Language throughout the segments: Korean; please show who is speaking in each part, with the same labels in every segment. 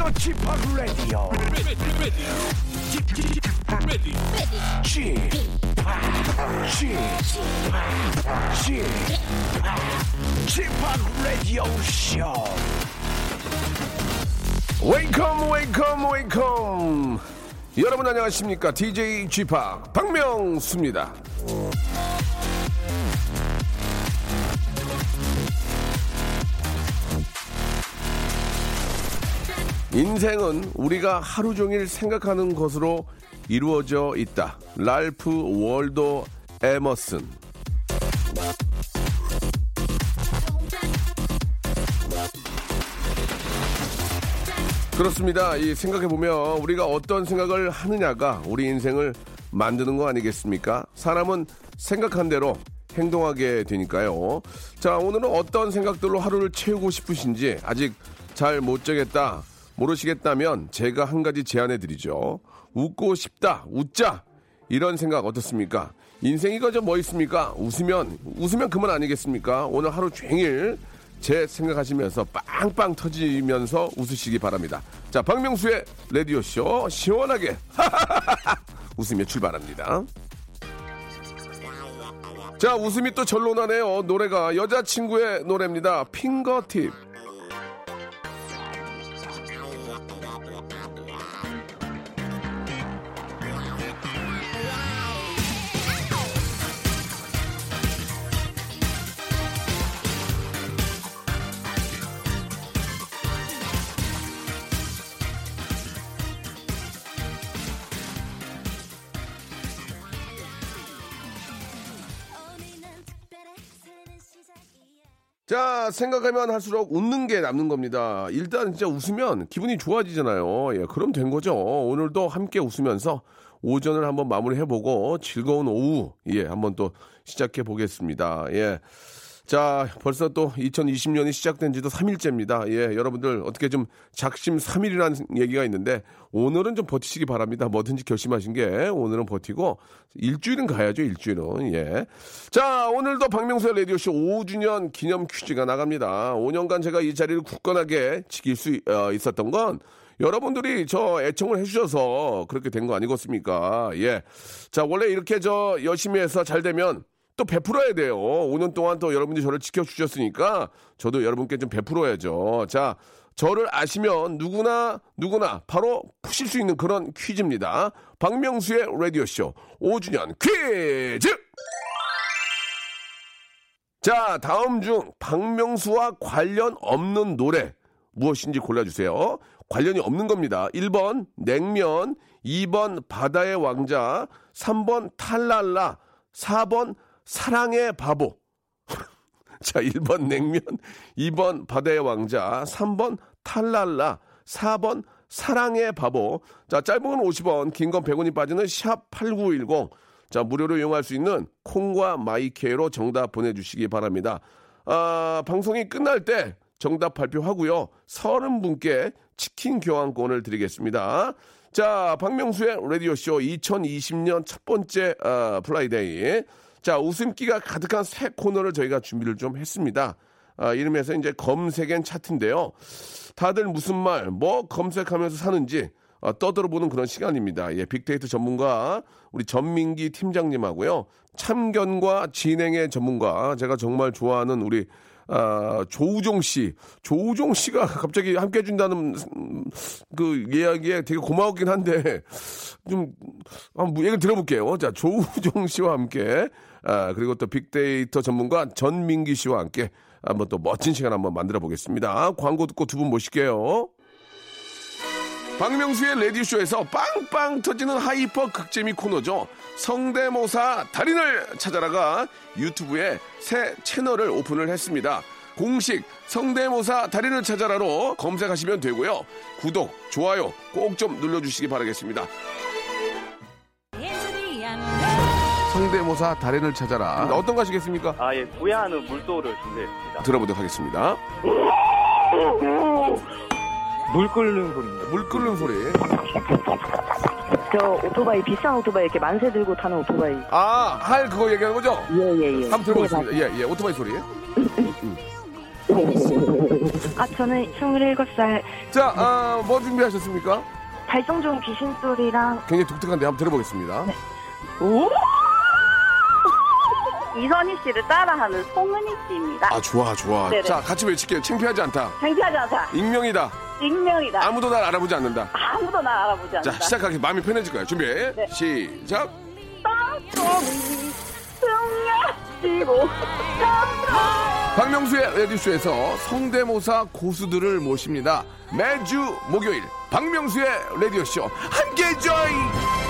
Speaker 1: G p o p Radio Show.
Speaker 2: 웨이컴 웨이컴 웨이컴 여러분 안녕하십니까 DJ p 박명수입니다 인생은 우리가 하루 종일 생각하는 것으로 이루어져 있다. 랄프 월도 에머슨. 그렇습니다. 이 생각해 보면 우리가 어떤 생각을 하느냐가 우리 인생을 만드는 거 아니겠습니까? 사람은 생각한 대로 행동하게 되니까요. 자, 오늘은 어떤 생각들로 하루를 채우고 싶으신지 아직 잘 못 정했다. 모르시겠다면 제가 한 가지 제안해 드리죠. 웃고 싶다. 웃자. 이런 생각 어떻습니까? 인생 이 거저 뭐 있습니까? 웃으면 웃으면 그만 아니겠습니까? 오늘 하루 종일 제 생각하시면서 빵빵 터지면서 웃으시기 바랍니다. 자, 박명수의 라디오 쇼 시원하게 웃으며 출발합니다. 자, 웃음이 또 절로 나네요. 노래가 여자친구의 노래입니다. 핑거팁. 자, 생각하면 할수록 웃는 게 남는 겁니다. 일단 진짜 웃으면 기분이 좋아지잖아요. 예, 그럼 된 거죠. 오늘도 함께 웃으면서 오전을 한번 마무리해보고 즐거운 오후, 예, 한번 또 시작해 보겠습니다. 예. 자, 벌써 또 2020년이 시작된 지도 3일째입니다. 예, 여러분들 어떻게 좀 작심 3일이라는 얘기가 있는데 오늘은 좀 버티시기 바랍니다. 뭐든지 결심하신 게 오늘은 버티고 일주일은 가야죠, 일주일은. 예. 자, 오늘도 박명수의 라디오쇼 5주년 기념 퀴즈가 나갑니다. 5년간 제가 이 자리를 굳건하게 지킬 수 어, 있었던 건 여러분들이 저 애청을 해주셔서 그렇게 된 거 아니겠습니까? 예. 자, 원래 이렇게 저 열심히 해서 잘 되면 또 베풀어야 돼요. 5년 동안 또 여러분들이 저를 지켜주셨으니까 저도 여러분께 좀 베풀어야죠. 자, 저를 아시면 누구나 누구나 바로 푸실 수 있는 그런 퀴즈입니다. 박명수의 라디오쇼 5주년 퀴즈! 자, 다음 중 박명수와 관련 없는 노래 무엇인지 골라주세요. 관련이 없는 겁니다. 1번 냉면, 2번 바다의 왕자, 3번 탈랄라, 4번 사랑의 바보. 자, 1번 냉면, 2번 바다의 왕자, 3번 탈랄라, 4번 사랑의 바보. 자, 짧은 건 50원, 긴 건 100원이 빠지는 샵 8910. 자, 무료로 이용할 수 있는 콩과 my K로 정답 보내주시기 바랍니다. 아, 방송이 끝날 때 정답 발표하고요. 30분께 치킨 교환권을 드리겠습니다. 자, 박명수의 라디오쇼 2020년 첫 번째 어, Friday. 자, 웃음기가 가득한 새 코너를 저희가 준비를 좀 했습니다. 아, 이름에서 이제 검색엔 차트인데요. 다들 무슨 말, 뭐 검색하면서 사는지 어, 떠들어보는 그런 시간입니다. 예, 빅데이터 전문가 우리 전민기 팀장님하고요. 참견과 진행의 전문가 제가 정말 좋아하는 우리 아, 조우종 씨, 조우종 씨가 갑자기 함께 해준다는 음, 그 이야기에 되게 고마웠긴 한데 좀 한번 얘기를 들어볼게요. 자, 조우종 씨와 함께 아, 그리고 또 빅데이터 전문가 전민기 씨와 함께 한번 또 멋진 시간 한번 만들어 보겠습니다. 광고 듣고 두 분 모실게요. 박명수의 라디오쇼에서 빵빵 터지는 hyper 극재미 코너죠. 성대모사 달인을 찾아라가 유튜브에 새 채널을 오픈을 했습니다. 공식 성대모사 달인을 찾아라로 검색하시면 되고요. 구독, 좋아요 꼭 좀 눌러주시기 바라겠습니다. 성대모사 달인을 찾아라. 어떤 거 하시겠습니까?
Speaker 3: 아, 예, 구야하는 물소를 준비했습니다.
Speaker 2: 들어보도록 하겠습니다.
Speaker 3: 물 끓는 소리입니다.
Speaker 2: 물 끓는 소리.
Speaker 4: 저 오토바이 비싼 오토바이 이렇게 만세 들고 타는 오토바이.
Speaker 2: 아, 할 그거 얘기하는 거죠?
Speaker 4: 예 예 예.
Speaker 2: 한번 들어보겠습니다. 예, 예, 오토바이 소리.
Speaker 4: 아, 저는 27살
Speaker 2: 자, 아, 뭐 준비하셨습니까?
Speaker 4: 발성 좋은 귀신 소리랑
Speaker 2: 굉장히 독특한데 한번 들어보겠습니다.
Speaker 4: 오! 이선희 씨를 따라하는 송은희 씨입니다.
Speaker 2: 아, 좋아, 좋아.
Speaker 4: 네네.
Speaker 2: 자, 같이 외칠게요. 창피하지 않다.
Speaker 4: 창피하지 않다.
Speaker 2: 익명이다.
Speaker 4: 익명이다.
Speaker 2: 아무도 날 알아보지 않는다.
Speaker 4: 아무도 나 알아보지 않는다.
Speaker 2: 자, 시작하기 마음이 편해질 거야. 준비. 시작.
Speaker 4: 땅속이 승려지고
Speaker 2: 박명수의 라디오쇼에서 성대모사 고수들을 모십니다. 매주 목요일 박명수의 라디오쇼 함께 join.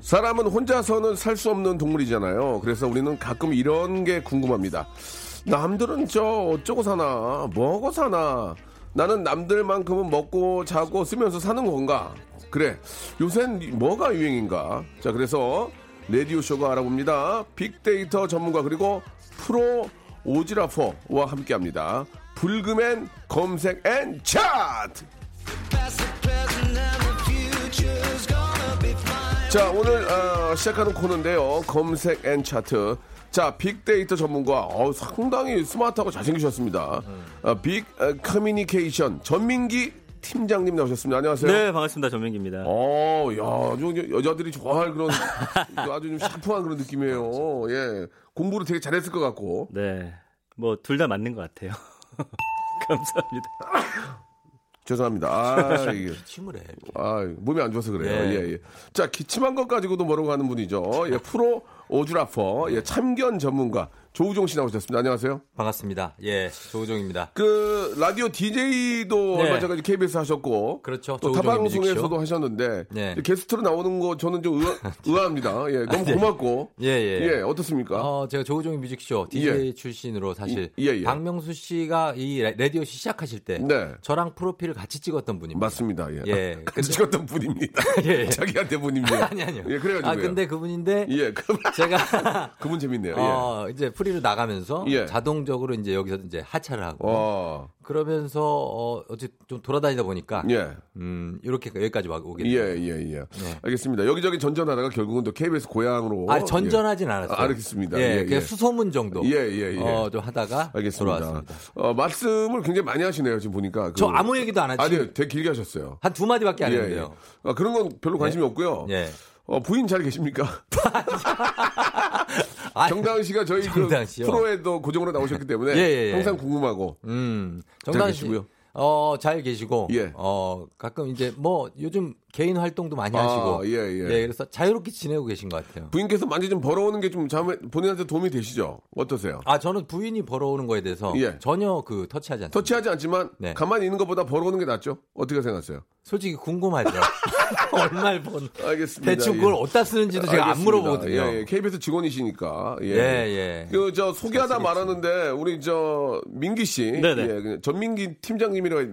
Speaker 2: 사람은 혼자서는 살 수 없는 동물이잖아요. 그래서 우리는 가끔 이런 게 궁금합니다. 남들은 저 어쩌고 사나, 뭐고 사나. 나는 남들만큼은 먹고 자고 쓰면서 사는 건가? 그래. 요샌 뭐가 유행인가? 자, 그래서 라디오 쇼가 알아봅니다. 빅데이터 전문가 그리고 프로 오지라퍼와 함께 합니다. 불금엔 검색 and 차트! 자 오늘 어, 시작하는 코너인데요 검색 and 차트 자 빅데이터 전문가 어, 상당히 스마트하고 잘생기셨습니다 어, 빅 어, 커뮤니케이션 전민기 팀장님 나오셨습니다 안녕하세요
Speaker 5: 네, 반갑습니다. 전민기입니다.
Speaker 2: 어, 야, 저, 저 여자들이 좋아할 그런 아주 좀 샤프한 그런 느낌이에요. 예, 공부를 되게 잘했을 것 같고.
Speaker 5: 네. 뭐, 둘 다 맞는 것 같아요. 감사합니다.
Speaker 2: 죄송합니다. 아, 이게.
Speaker 6: 침을 해.
Speaker 2: 아, 몸이 안 좋아서 그래요.
Speaker 6: 예.
Speaker 2: 예, 예. 자, 기침한 것 가지고도 뭐라고 하는 분이죠. 예, 프로 오지라퍼, 예, 참견 전문가 조우종 씨 나오셨습니다. 안녕하세요.
Speaker 6: 반갑습니다. 예, 조우종입니다.
Speaker 2: 그 라디오 DJ도
Speaker 6: 네.
Speaker 2: 얼마 전까지 KBS 하셨고
Speaker 6: 그렇죠.
Speaker 2: 또 타방송에서도
Speaker 6: 뮤직쇼.
Speaker 2: 하셨는데
Speaker 6: 네.
Speaker 2: 게스트로 나오는 거 저는 좀 의아, 의아합니다. 예, 너무 고맙고
Speaker 6: 예, 예.
Speaker 2: 예, 어떻습니까?
Speaker 6: 어, 제가 조우종의 뮤직쇼 DJ
Speaker 2: 예.
Speaker 6: 출신으로 사실
Speaker 2: 예, 예.
Speaker 6: 박명수 씨가 이 라- 라디오 시작하실 때
Speaker 2: 네.
Speaker 6: 저랑 프로필을 같이 찍었던 분입니다.
Speaker 2: 맞습니다. 예.
Speaker 6: 예,
Speaker 2: 아,
Speaker 6: 근데-
Speaker 2: 찍었던 분입니다.
Speaker 6: 예, 예.
Speaker 2: 자기한테 분입니다.
Speaker 6: 아니 아니요.
Speaker 2: 예, 그래가지고요.
Speaker 6: 아 근데 그분인데
Speaker 2: 예, 그,
Speaker 6: 제가
Speaker 2: 그분 재밌네요. 예.
Speaker 6: 어, 이제 프리로 나가면서
Speaker 2: 예.
Speaker 6: 자동적으로 이제 여기서 이제 하차를 하고
Speaker 2: 어,
Speaker 6: 그러면서 어, 어제 좀 돌아다니다 보니까
Speaker 2: 예.
Speaker 6: 음, 이렇게 여기까지 와 오게
Speaker 2: 예,
Speaker 6: 됐어요.
Speaker 2: 예, 예. 알겠습니다. 여기저기 전전하다가 결국은 또 KBS 고향으로.
Speaker 6: 아, 전전하진 않았어요.
Speaker 2: 아, 알겠습니다.
Speaker 6: 예,
Speaker 2: 예,
Speaker 6: 그냥
Speaker 2: 예.
Speaker 6: 수소문 정도.
Speaker 2: 예, 예, 예.
Speaker 6: 어, 좀 하다가
Speaker 2: 알겠습니다.
Speaker 6: 돌아왔습니다.
Speaker 2: 어, 말씀을 굉장히 많이 하시네요, 지금 보니까. 그-
Speaker 6: 저 아무 얘기도 안 하지.
Speaker 2: 아니요, 되게 길게 하셨어요.
Speaker 6: 한 두 마디밖에 안
Speaker 2: 예,
Speaker 6: 했는데요.
Speaker 2: 예. 아, 그런 건 별로 관심이 없고요.
Speaker 6: 예.
Speaker 2: 어, 부인 잘 계십니까?
Speaker 6: 아,
Speaker 2: 정다은 씨가 저희 그
Speaker 6: 정다은?
Speaker 2: 프로에도 고정으로 나오셨기 때문에
Speaker 6: 예, 예, 예.
Speaker 2: 항상 궁금하고.
Speaker 6: 음,
Speaker 2: 잘
Speaker 6: 정다은 씨.
Speaker 2: 계시고요.
Speaker 6: 어, 잘 계시고.
Speaker 2: 예.
Speaker 6: 어, 가끔 이제 뭐 요즘 개인 활동도 많이
Speaker 2: 아,
Speaker 6: 하시고.
Speaker 2: 예, 예.
Speaker 6: 그래서 자유롭게 지내고 계신 것 같아요.
Speaker 2: 부인께서 많이 좀 벌어오는 게좀 본인한테 도움이 되시죠? 어떠세요?
Speaker 6: 아, 저는 부인이 벌어오는 거에 대해서
Speaker 2: 예.
Speaker 6: 전혀 그 터치하지 않습니다.
Speaker 2: 터치하지 않지만
Speaker 6: 네.
Speaker 2: 가만히 있는 것보다 벌어오는 게 낫죠? 어떻게 생각하세요?
Speaker 6: 솔직히 궁금하죠. 얼마를 번.
Speaker 2: 알겠습니다.
Speaker 6: 대충 그걸 어디다 쓰는지도 제가 안
Speaker 2: 알겠습니다.
Speaker 6: 물어보거든요.
Speaker 2: 예, 예. KBS 직원이시니까. 예.
Speaker 6: 예, 예.
Speaker 2: 그, 저, 소개하다 말았는데, 우리, 저, 민기 씨.
Speaker 5: 네네.
Speaker 2: 예, 그 전민기 팀장님이라,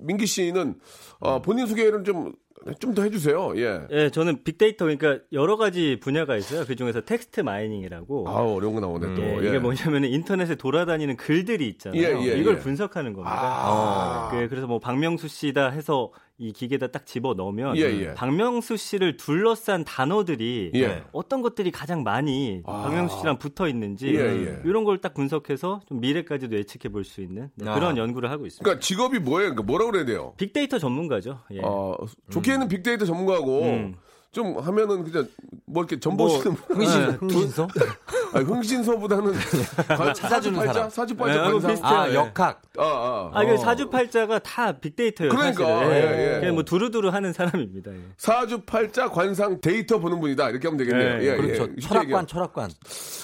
Speaker 2: 민기 씨는, 어, 본인 소개를 좀, 좀 더 해주세요. 예.
Speaker 5: 예, 저는 빅데이터 그러니까 여러 가지 분야가 있어요. 그 중에서 text mining이라고.
Speaker 2: 아우, 어려운 거 나오네, 또.
Speaker 5: 예,
Speaker 2: 예.
Speaker 5: 이게 뭐냐면 인터넷에 돌아다니는 글들이 있잖아요.
Speaker 2: 예, 예,
Speaker 5: 이걸
Speaker 2: 예.
Speaker 5: 분석하는 겁니다.
Speaker 2: 아.
Speaker 5: 그, 그래서 뭐 박명수 씨다 해서 이 기계에다 딱 집어 넣으면
Speaker 2: 예, 예.
Speaker 5: 박명수 씨를 둘러싼 단어들이
Speaker 2: 예.
Speaker 5: 어떤 것들이 가장 많이
Speaker 2: 아.
Speaker 5: 박명수 씨랑 붙어 있는지
Speaker 2: 예, 예.
Speaker 5: 이런 걸 딱 분석해서 좀 미래까지도 예측해 볼 수 있는 네,
Speaker 6: 아.
Speaker 5: 그런 연구를 하고 있습니다.
Speaker 2: 그러니까 직업이 뭐예요? 그러니까 뭐라고 그래야 돼요?
Speaker 5: 빅데이터 전문가죠. 예.
Speaker 2: 어, 좋게는 빅데이터 전문가고,
Speaker 5: 음.
Speaker 2: 좀 하면은 그냥 뭐 이렇게 전보시는
Speaker 6: 흥신,
Speaker 5: 네,
Speaker 6: 흥신소?
Speaker 2: 아니, 흥신소보다는 사주팔자?
Speaker 6: 사람.
Speaker 2: 사주팔자
Speaker 5: 네,
Speaker 2: 관상.
Speaker 6: 아,
Speaker 5: 예.
Speaker 6: 역학.
Speaker 2: 아, 아.
Speaker 5: 아, 그 사주팔자가 다 빅데이터예요.
Speaker 2: 그러니까,
Speaker 5: 사실은.
Speaker 2: 예, 예.
Speaker 5: 그냥 뭐 두루두루 하는 사람입니다. 예.
Speaker 2: 사주팔자 관상 데이터 보는 분이다. 이렇게 하면 되겠네요.
Speaker 5: 네,
Speaker 2: 예,
Speaker 6: 그렇죠.
Speaker 2: 예. 쉽게
Speaker 6: 철학관. 철학관.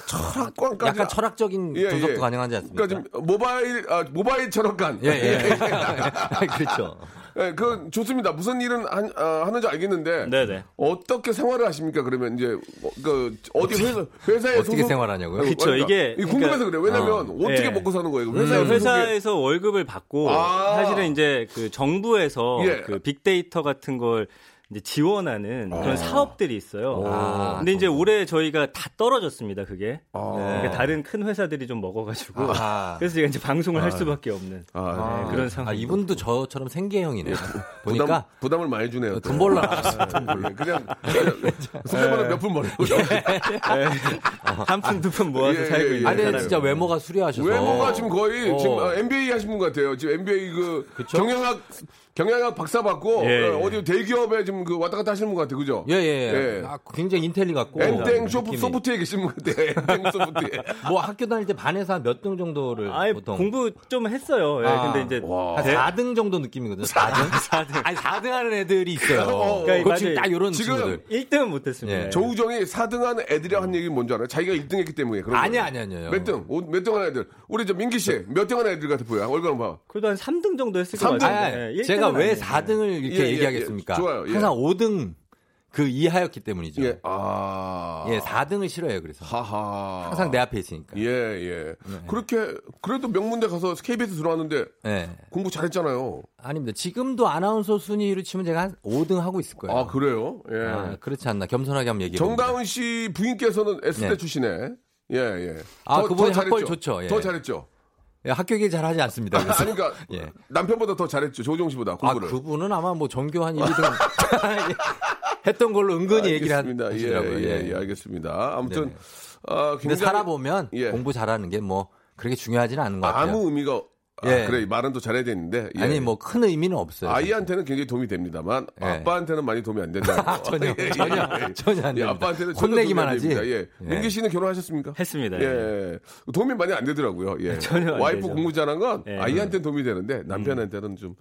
Speaker 2: 철학관까지.
Speaker 6: 약간 철학적인
Speaker 2: 예,
Speaker 6: 분석도
Speaker 2: 예.
Speaker 6: 가능하지 않습니까?
Speaker 2: 그러니까 지금 모바일 아, 모바일 철학관.
Speaker 6: 예, 예. 그렇죠.
Speaker 2: 예, 그 좋습니다. 무슨 일은 한, 아, 하는지 알겠는데
Speaker 5: 네네.
Speaker 2: 어떻게 생활을 하십니까? 그러면 이제 어, 그 어디 회사 회사에
Speaker 6: 어떻게
Speaker 2: 소속-
Speaker 6: 생활하냐고요?
Speaker 5: 그쵸,
Speaker 2: 그러니까
Speaker 5: 이게-
Speaker 2: 궁금해서 그래요. 왜냐면
Speaker 5: 어.
Speaker 2: 어떻게
Speaker 5: 예.
Speaker 2: 먹고 사는 거예요?
Speaker 5: 그
Speaker 2: 회사에 소속이-
Speaker 5: 회사에서 월급을 받고
Speaker 2: 아.
Speaker 5: 사실은 이제 그 정부에서
Speaker 2: 예.
Speaker 5: 그 빅데이터 같은 걸 이제 지원하는 그런 사업들이 있어요.
Speaker 6: 아.
Speaker 5: 근데 이제 올해 저희가 다 떨어졌습니다. 그게
Speaker 2: 아.
Speaker 5: 그러니까 다른 큰 회사들이 좀 먹어가지고
Speaker 6: 아.
Speaker 5: 그래서 제가 이제 방송을 할 수밖에 없는
Speaker 2: 아,
Speaker 5: 네, 그런 상황.
Speaker 6: 아, 이분도 저처럼 생계형이네.
Speaker 2: 부담,
Speaker 6: 보니까
Speaker 2: 부담 을 많이 주네요.
Speaker 6: 돈 벌러 나갔어.
Speaker 2: 예, 그냥 손해보는 몇푼 벌어요.
Speaker 5: 한푼 두푼 모아서
Speaker 2: 예,
Speaker 5: 살고
Speaker 2: 예, 예.
Speaker 5: 있는
Speaker 6: 아니, 진짜 외모가 수려하셔서.
Speaker 2: 외모가 지금 거의
Speaker 6: 어.
Speaker 2: 지금 아, MBA 하신 분 같아요. 지금 MBA 그
Speaker 6: 그쵸?
Speaker 2: 경영학 경영학 박사 받고
Speaker 5: 예,
Speaker 2: 어,
Speaker 5: 예.
Speaker 2: 어디 대기업에 지금 그 왔다 갔다 하시는 분 같아요. 그죠?
Speaker 6: 예, 예, 예.
Speaker 2: 예.
Speaker 6: 아, 굉장히 인텔리 같고.
Speaker 2: 엔땡 소프. 소프트에 계신 분 같아요. 엔땡 소프트에.
Speaker 6: 뭐 학교 다닐 때 반에서 한몇등 정도를
Speaker 5: 아예
Speaker 6: 보통
Speaker 5: 공부 좀 했어요. 예,
Speaker 6: 아.
Speaker 5: 근데 이제
Speaker 2: 와.
Speaker 6: 한
Speaker 5: 대-
Speaker 6: 4등 정도 느낌이거든요. 4등? 4등. 아니 4등 하는 애들이 있어요.
Speaker 2: 어,
Speaker 5: 그러니까
Speaker 6: 그 지금
Speaker 5: 맞아요.
Speaker 6: 딱 이런
Speaker 2: 지금
Speaker 6: 친구들.
Speaker 5: 1등은 못 했습니다.
Speaker 6: 예.
Speaker 2: 조우정이 4등한 애들이랑 한 얘기 뭔지 알아요? 자기가 1등 했기 때문에 그런
Speaker 6: 아니. 아니 아니요.
Speaker 2: 몇 등? 오, 몇 등한 애들? 우리 저 민기 씨, 몇 등한 애들 같아 보여? 얼굴 한번 봐.
Speaker 5: 그래도 한 3등 정도 했을
Speaker 2: 것삼 등?
Speaker 5: 같아요.
Speaker 6: 아니,
Speaker 5: 예,
Speaker 6: 아니, 제가
Speaker 5: 1등은
Speaker 6: 왜
Speaker 5: 아니에요.
Speaker 6: 4등을 이렇게
Speaker 2: 예, 예,
Speaker 6: 얘기하겠습니까?
Speaker 2: 예. 좋아요, 예.
Speaker 6: 항상 5등 그 이하였기 때문이죠.
Speaker 2: 예,
Speaker 6: 예,
Speaker 2: 아.
Speaker 6: 4등을 싫어해요. 그래서
Speaker 2: 하하.
Speaker 6: 항상 내 앞에 있으니까.
Speaker 2: 예, 예. 그렇게, 그래도 명문대 가서 KBS 들어왔는데
Speaker 6: 예.
Speaker 2: 공부 잘했잖아요.
Speaker 6: 아닙니다. 지금도 아나운서 순위로 치면 제가 한 5등 하고 있을 거예요.
Speaker 2: 아, 그래요? 예.
Speaker 6: 아, 그렇지 않나. 겸손하게 한번 얘기해
Speaker 2: 정다은 씨 부인께서는 S대
Speaker 6: 네.
Speaker 2: 출신에. 예, 예.
Speaker 6: 아,
Speaker 2: 더-
Speaker 6: 그분이
Speaker 2: 더
Speaker 6: 학벌? 좋죠, 예.
Speaker 2: 더 잘했죠.
Speaker 6: 예, 학교 얘기 잘 하지 않습니다.
Speaker 2: 아니,
Speaker 6: 그래서.
Speaker 2: 그러니까
Speaker 6: 예.
Speaker 2: 남편보다 더 잘했죠. 조종 씨보다
Speaker 6: 아,
Speaker 2: 공부를.
Speaker 6: 그분은 아마 뭐 전교 한 1, 2등 했던 걸로 은근히 얘기를
Speaker 2: 알겠습니다. 예,
Speaker 6: 하시더라고요.
Speaker 2: 예, 예, 알겠습니다. 아무튼
Speaker 6: 네네.
Speaker 2: 아,
Speaker 6: 근데
Speaker 2: 굉장히
Speaker 6: 살아보면
Speaker 2: 예.
Speaker 6: 공부 잘하는 게 뭐 그렇게 중요하지는 않은 것 같아요.
Speaker 2: 아무 의미가 아,
Speaker 6: 예.
Speaker 2: 그래 말은 또 잘해야 되는데 예.
Speaker 6: 아니 뭐 큰 의미는 없어요.
Speaker 2: 아이한테는 굉장히 도움이 됩니다만
Speaker 6: 예.
Speaker 2: 아빠한테는 많이 도움이 안 된다.
Speaker 6: 전혀,
Speaker 2: 예, 예,
Speaker 6: 전혀,
Speaker 2: 예.
Speaker 6: 전혀 안
Speaker 2: 예,
Speaker 6: 됩니다.
Speaker 2: 아빠한테는
Speaker 6: 혼내기만 하지.
Speaker 2: 됩니다. 예.
Speaker 6: 예.
Speaker 2: 민기 씨는 결혼하셨습니까?
Speaker 5: 했습니다.
Speaker 2: 예. 도움이 많이 안 되더라고요. 예.
Speaker 5: 전혀 안
Speaker 2: 와이프
Speaker 5: 되죠.
Speaker 2: 공부 잘한 건
Speaker 5: 예.
Speaker 2: 아이한테는 도움이 되는데 남편한테는 좀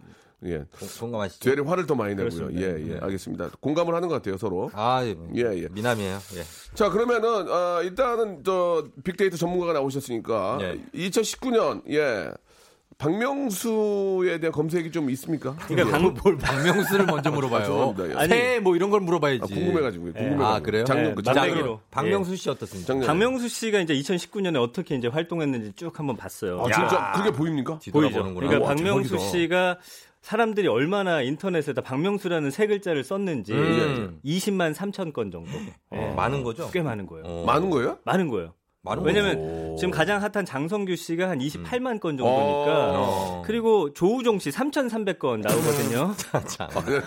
Speaker 2: 예.
Speaker 6: 공- 공감하시죠?
Speaker 2: 되레 화를 더 많이 내고요.
Speaker 5: 그렇습니다.
Speaker 2: 예, 예. 알겠습니다. 공감을 하는 것 같아요, 서로.
Speaker 6: 아, 예,
Speaker 2: 예, 예.
Speaker 6: 미남이에요. 예.
Speaker 2: 자, 그러면은, 아, 일단은, 저, 빅데이터 전문가가 나오셨으니까,
Speaker 6: 예.
Speaker 2: 2019년, 예. 박명수에 대한 검색이 좀 있습니까?
Speaker 5: 그러니까
Speaker 6: 뭘, 뭘 박명수를 먼저 물어봐요.
Speaker 2: 아. 예.
Speaker 6: 새해 뭐 이런 걸 물어봐야지.
Speaker 2: 아, 궁금해가지고, 궁금해가지고.
Speaker 6: 아, 그래요?
Speaker 2: 작년, 그
Speaker 6: 자,
Speaker 2: 작년.
Speaker 5: 만나기로.
Speaker 6: 박명수 씨 어떻습니까?
Speaker 2: 작년.
Speaker 5: 박명수 씨가 이제 2019년에 어떻게 이제 활동했는지 쭉 한번 봤어요.
Speaker 2: 아, 진짜, 그게 보입니까?
Speaker 5: 보이죠. 그러니까
Speaker 2: 와,
Speaker 5: 박명수
Speaker 2: 대박이다.
Speaker 5: 씨가 사람들이 얼마나 인터넷에다 박명수라는 세 글자를 썼는지
Speaker 6: 음.
Speaker 5: 20만 3천 건 정도.
Speaker 6: 어, 많은 거죠?
Speaker 5: 꽤 많은 거예요.
Speaker 6: 어.
Speaker 2: 많은 거예요?
Speaker 5: 많은 거예요.
Speaker 6: 많은
Speaker 5: 왜냐면
Speaker 2: 오.
Speaker 5: 지금 가장 핫한 장성규 씨가 한 28만 건 정도니까.
Speaker 6: 어.
Speaker 5: 그리고 조우종 씨 3,300건 나오거든요.
Speaker 6: 자,
Speaker 2: 아, 그래?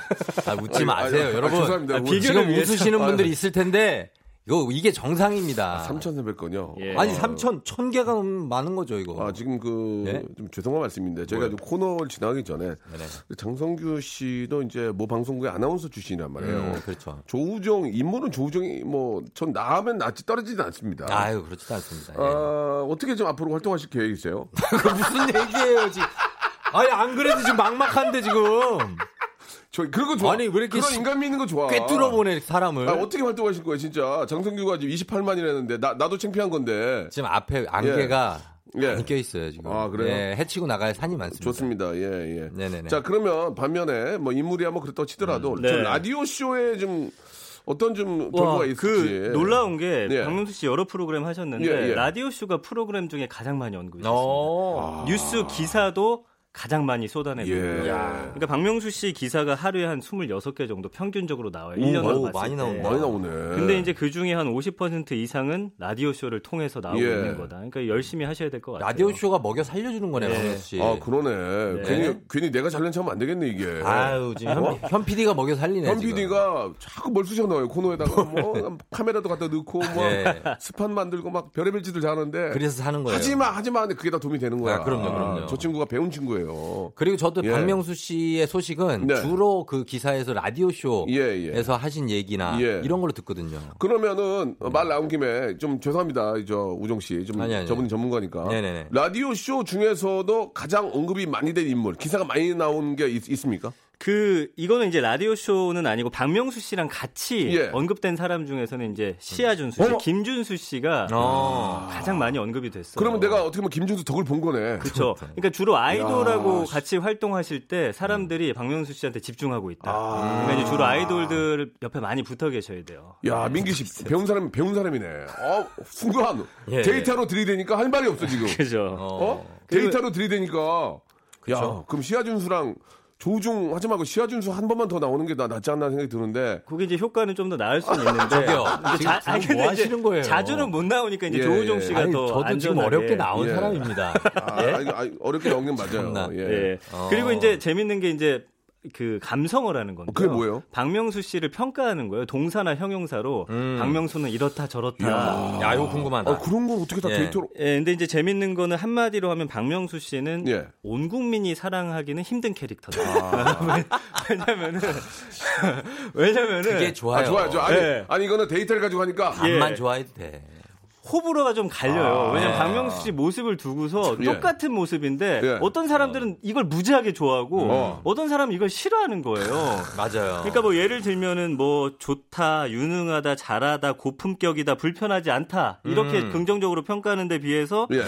Speaker 6: 아, 웃지 마세요,
Speaker 2: 아니,
Speaker 6: 여러분.
Speaker 2: 아, 죄송합니다.
Speaker 5: 아,
Speaker 2: 우리
Speaker 5: 비교를
Speaker 6: 지금
Speaker 5: 위해서.
Speaker 6: 웃으시는
Speaker 2: 아,
Speaker 6: 분들이 있을 텐데 이거 이게 정상입니다.
Speaker 2: 3,400건요.
Speaker 5: 예.
Speaker 6: 아니 3천 천 개가 넘는 많은 거죠 이거.
Speaker 2: 아, 지금 그,
Speaker 6: 예?
Speaker 2: 좀 죄송한 말씀인데, 저희가 좀 코너를 지나가기 전에,
Speaker 6: 네네.
Speaker 2: 그 장성규 씨도 이제 모 방송국의 아나운서 출신이란 말이에요.
Speaker 6: 음, 그렇죠.
Speaker 2: 조우종, 인물은 조우종이 뭐, 전 나하면 낫지 떨어지지 않습니다.
Speaker 6: 아유 그렇지도 않습니다. 예.
Speaker 2: 아, 어떻게 좀 앞으로 활동하실 계획이세요?
Speaker 6: 그 무슨 얘기예요 지금? 아니 안 그래도 지금 막막한데 지금
Speaker 2: 저 그런 거 좋아.
Speaker 6: 아니, 왜 이렇게
Speaker 2: 그런
Speaker 6: 시-
Speaker 2: 인간미 있는 거 좋아.
Speaker 6: 꿰뚫어 보내 사람을.
Speaker 2: 아, 어떻게 활동하실 거예요, 진짜? 장성규가 지금 28만이라는데 나 나도 창피한 건데.
Speaker 6: 지금 앞에 안개가
Speaker 2: 예.
Speaker 6: 많이 껴 있어요 지금.
Speaker 2: 아, 그래요?
Speaker 6: 예, 해치고 나갈 산이 많습니다.
Speaker 2: 좋습니다. 예, 예.
Speaker 6: 네네네.
Speaker 2: 자, 그러면 반면에 뭐 인물이 한번 그렇다고 치더라도
Speaker 5: 네.
Speaker 2: 저 라디오 쇼에 좀 어떤 좀
Speaker 5: 와,
Speaker 2: 결과가 있을지.
Speaker 5: 그 놀라운 게
Speaker 2: 예.
Speaker 5: 박명수 씨 여러 프로그램 하셨는데
Speaker 2: 예, 예.
Speaker 5: 라디오 쇼가 프로그램 중에 가장 많이 언급이 됐습니다.
Speaker 6: 어.
Speaker 5: 뉴스 기사도 가장 많이 쏟아내고
Speaker 2: 예.
Speaker 5: 그러니까 박명수 씨 기사가 하루에 한 26개 정도 평균적으로 나와요. 1년으로
Speaker 6: 오,
Speaker 5: 봤을
Speaker 6: 많이
Speaker 5: 때.
Speaker 6: 나온다.
Speaker 2: 많이 나오네.
Speaker 5: 근데 이제 그 중에 한 50% 이상은 라디오 쇼를 통해서 나오고
Speaker 2: 예.
Speaker 5: 있는 거다. 그러니까 열심히 하셔야 될 것 같아요.
Speaker 6: 라디오 쇼가 먹여 살려주는 거네요,
Speaker 5: 네.
Speaker 6: 박명수 씨.
Speaker 2: 아, 그러네. 괜히 괜히 내가 잘난 척하면 안 되겠네, 이게.
Speaker 6: 아유 지금 현, 현 PD가 먹여 살리네.
Speaker 2: 현
Speaker 6: 지금.
Speaker 2: PD가 자꾸 뭘 쑤셔 넣어요. 코너에다가 뭐 카메라도 갖다 넣고 뭐
Speaker 6: 예.
Speaker 2: 스판 만들고 막 별의별 짓을 다 하는데
Speaker 6: 그래서 사는 거예요.
Speaker 2: 하지 마 하지마 하는데 그게 다 도움이 되는 거야.
Speaker 6: 아, 그럼요, 그럼요.
Speaker 2: 저 친구가 배운 친구예요.
Speaker 6: 그리고 저도
Speaker 2: 예.
Speaker 6: 박명수 씨의 소식은
Speaker 2: 네.
Speaker 6: 주로 그 기사에서 라디오 쇼에서
Speaker 2: 예, 예.
Speaker 6: 하신 얘기나
Speaker 2: 예.
Speaker 6: 이런 걸로 듣거든요.
Speaker 2: 그러면은 어, 말 나온 김에 좀 죄송합니다. 저 우정 씨. 좀
Speaker 6: 아니, 아니.
Speaker 2: 저분이 전문가니까.
Speaker 6: 네네네.
Speaker 2: 라디오 쇼 중에서도 가장 언급이 많이 된 인물, 기사가 많이 나온 게 있, 습니까
Speaker 5: 그 이거는 이제 라디오 쇼는 아니고 박명수 씨랑 같이
Speaker 2: 예.
Speaker 5: 언급된 사람 중에서는 이제 시아준수 씨,
Speaker 2: 어머.
Speaker 5: 김준수 씨가
Speaker 6: 어.
Speaker 5: 가장 많이 언급이 됐어요.
Speaker 2: 그러면 내가 어떻게 보면 김준수 덕을 본 거네.
Speaker 5: 그렇죠. 그러니까 주로 아이돌하고
Speaker 2: 야,
Speaker 5: 같이 활동하실 때 사람들이 박명수 씨한테 집중하고 있다.
Speaker 2: 아.
Speaker 5: 그러니까 이제 주로 아이돌들 옆에 많이 붙어 계셔야 돼요.
Speaker 2: 야, 민기 씨 배운 사람 배운 사람이네. 어, 순간
Speaker 6: 예.
Speaker 2: 데이터로 들이대니까 할 말이 없어 지금.
Speaker 5: 그죠.
Speaker 2: 어?
Speaker 5: 그리고-
Speaker 2: 데이터로 들이대니까. 야, 그럼 시아준수랑 조우중 하지 말고 시아준수 한 번만 더 나오는 게 나 낫지 않나 생각이 드는데.
Speaker 5: 그게 이제 효과는 좀 더 나을 수는 있는데.
Speaker 6: 저기요.
Speaker 5: 이제
Speaker 6: 지금
Speaker 5: 아니,
Speaker 6: 지금
Speaker 5: 근데
Speaker 6: 뭐
Speaker 5: 이제
Speaker 6: 하시는 거예요?
Speaker 5: 자주는 못 나오니까 이제
Speaker 2: 예,
Speaker 5: 조우종
Speaker 2: 예.
Speaker 5: 씨가
Speaker 6: 아니,
Speaker 5: 더
Speaker 6: 저도 지금
Speaker 5: 안전하게.
Speaker 6: 어렵게 나온
Speaker 2: 예.
Speaker 6: 사람입니다.
Speaker 2: 아,
Speaker 6: 예?
Speaker 2: 아니, 아니, 어렵게 나온 게 맞아요. 예.
Speaker 5: 예.
Speaker 6: 어.
Speaker 5: 그리고 이제 재밌는 게 이제 그 감성어를 하는 건데.
Speaker 2: 그게 뭐예요?
Speaker 5: 박명수 씨를 평가하는 거예요. 동사나 형용사로
Speaker 6: 음.
Speaker 5: 박명수는 이렇다 저렇다.
Speaker 6: 야, 이거 궁금하다.
Speaker 2: 어, 그런 걸 어떻게 다
Speaker 6: 예.
Speaker 2: 데이터로.
Speaker 5: 예, 근데 이제 재밌는 거는 한마디로 하면 박명수 씨는
Speaker 2: 예.
Speaker 5: 온 국민이 사랑하기는 힘든 캐릭터다.
Speaker 2: 아.
Speaker 5: 왜냐면은 왜냐면은
Speaker 6: 그게 좋아요.
Speaker 2: 아, 좋아요, 좋아. 아니,
Speaker 5: 예.
Speaker 2: 아니, 이거는 데이터를 가지고 하니까.
Speaker 5: 예.
Speaker 6: 앞만 좋아해도 돼.
Speaker 5: 호불호가 좀 갈려요.
Speaker 2: 아.
Speaker 5: 왜냐면
Speaker 6: 네.
Speaker 5: 박명수 씨 모습을 두고서
Speaker 2: 예.
Speaker 5: 똑같은 모습인데
Speaker 2: 예.
Speaker 5: 어떤 사람들은 이걸 무지하게 좋아하고
Speaker 2: 어.
Speaker 5: 어. 떤 사람은 이걸 싫어하는 거예요.
Speaker 6: 맞아요.
Speaker 5: 그러니까 뭐 예를 들면은 뭐 좋다, 유능하다, 잘하다, 고품격이다, 불편하지 않다 이렇게
Speaker 6: 음.
Speaker 5: 긍정적으로 평가하는 데 비해서
Speaker 2: 예.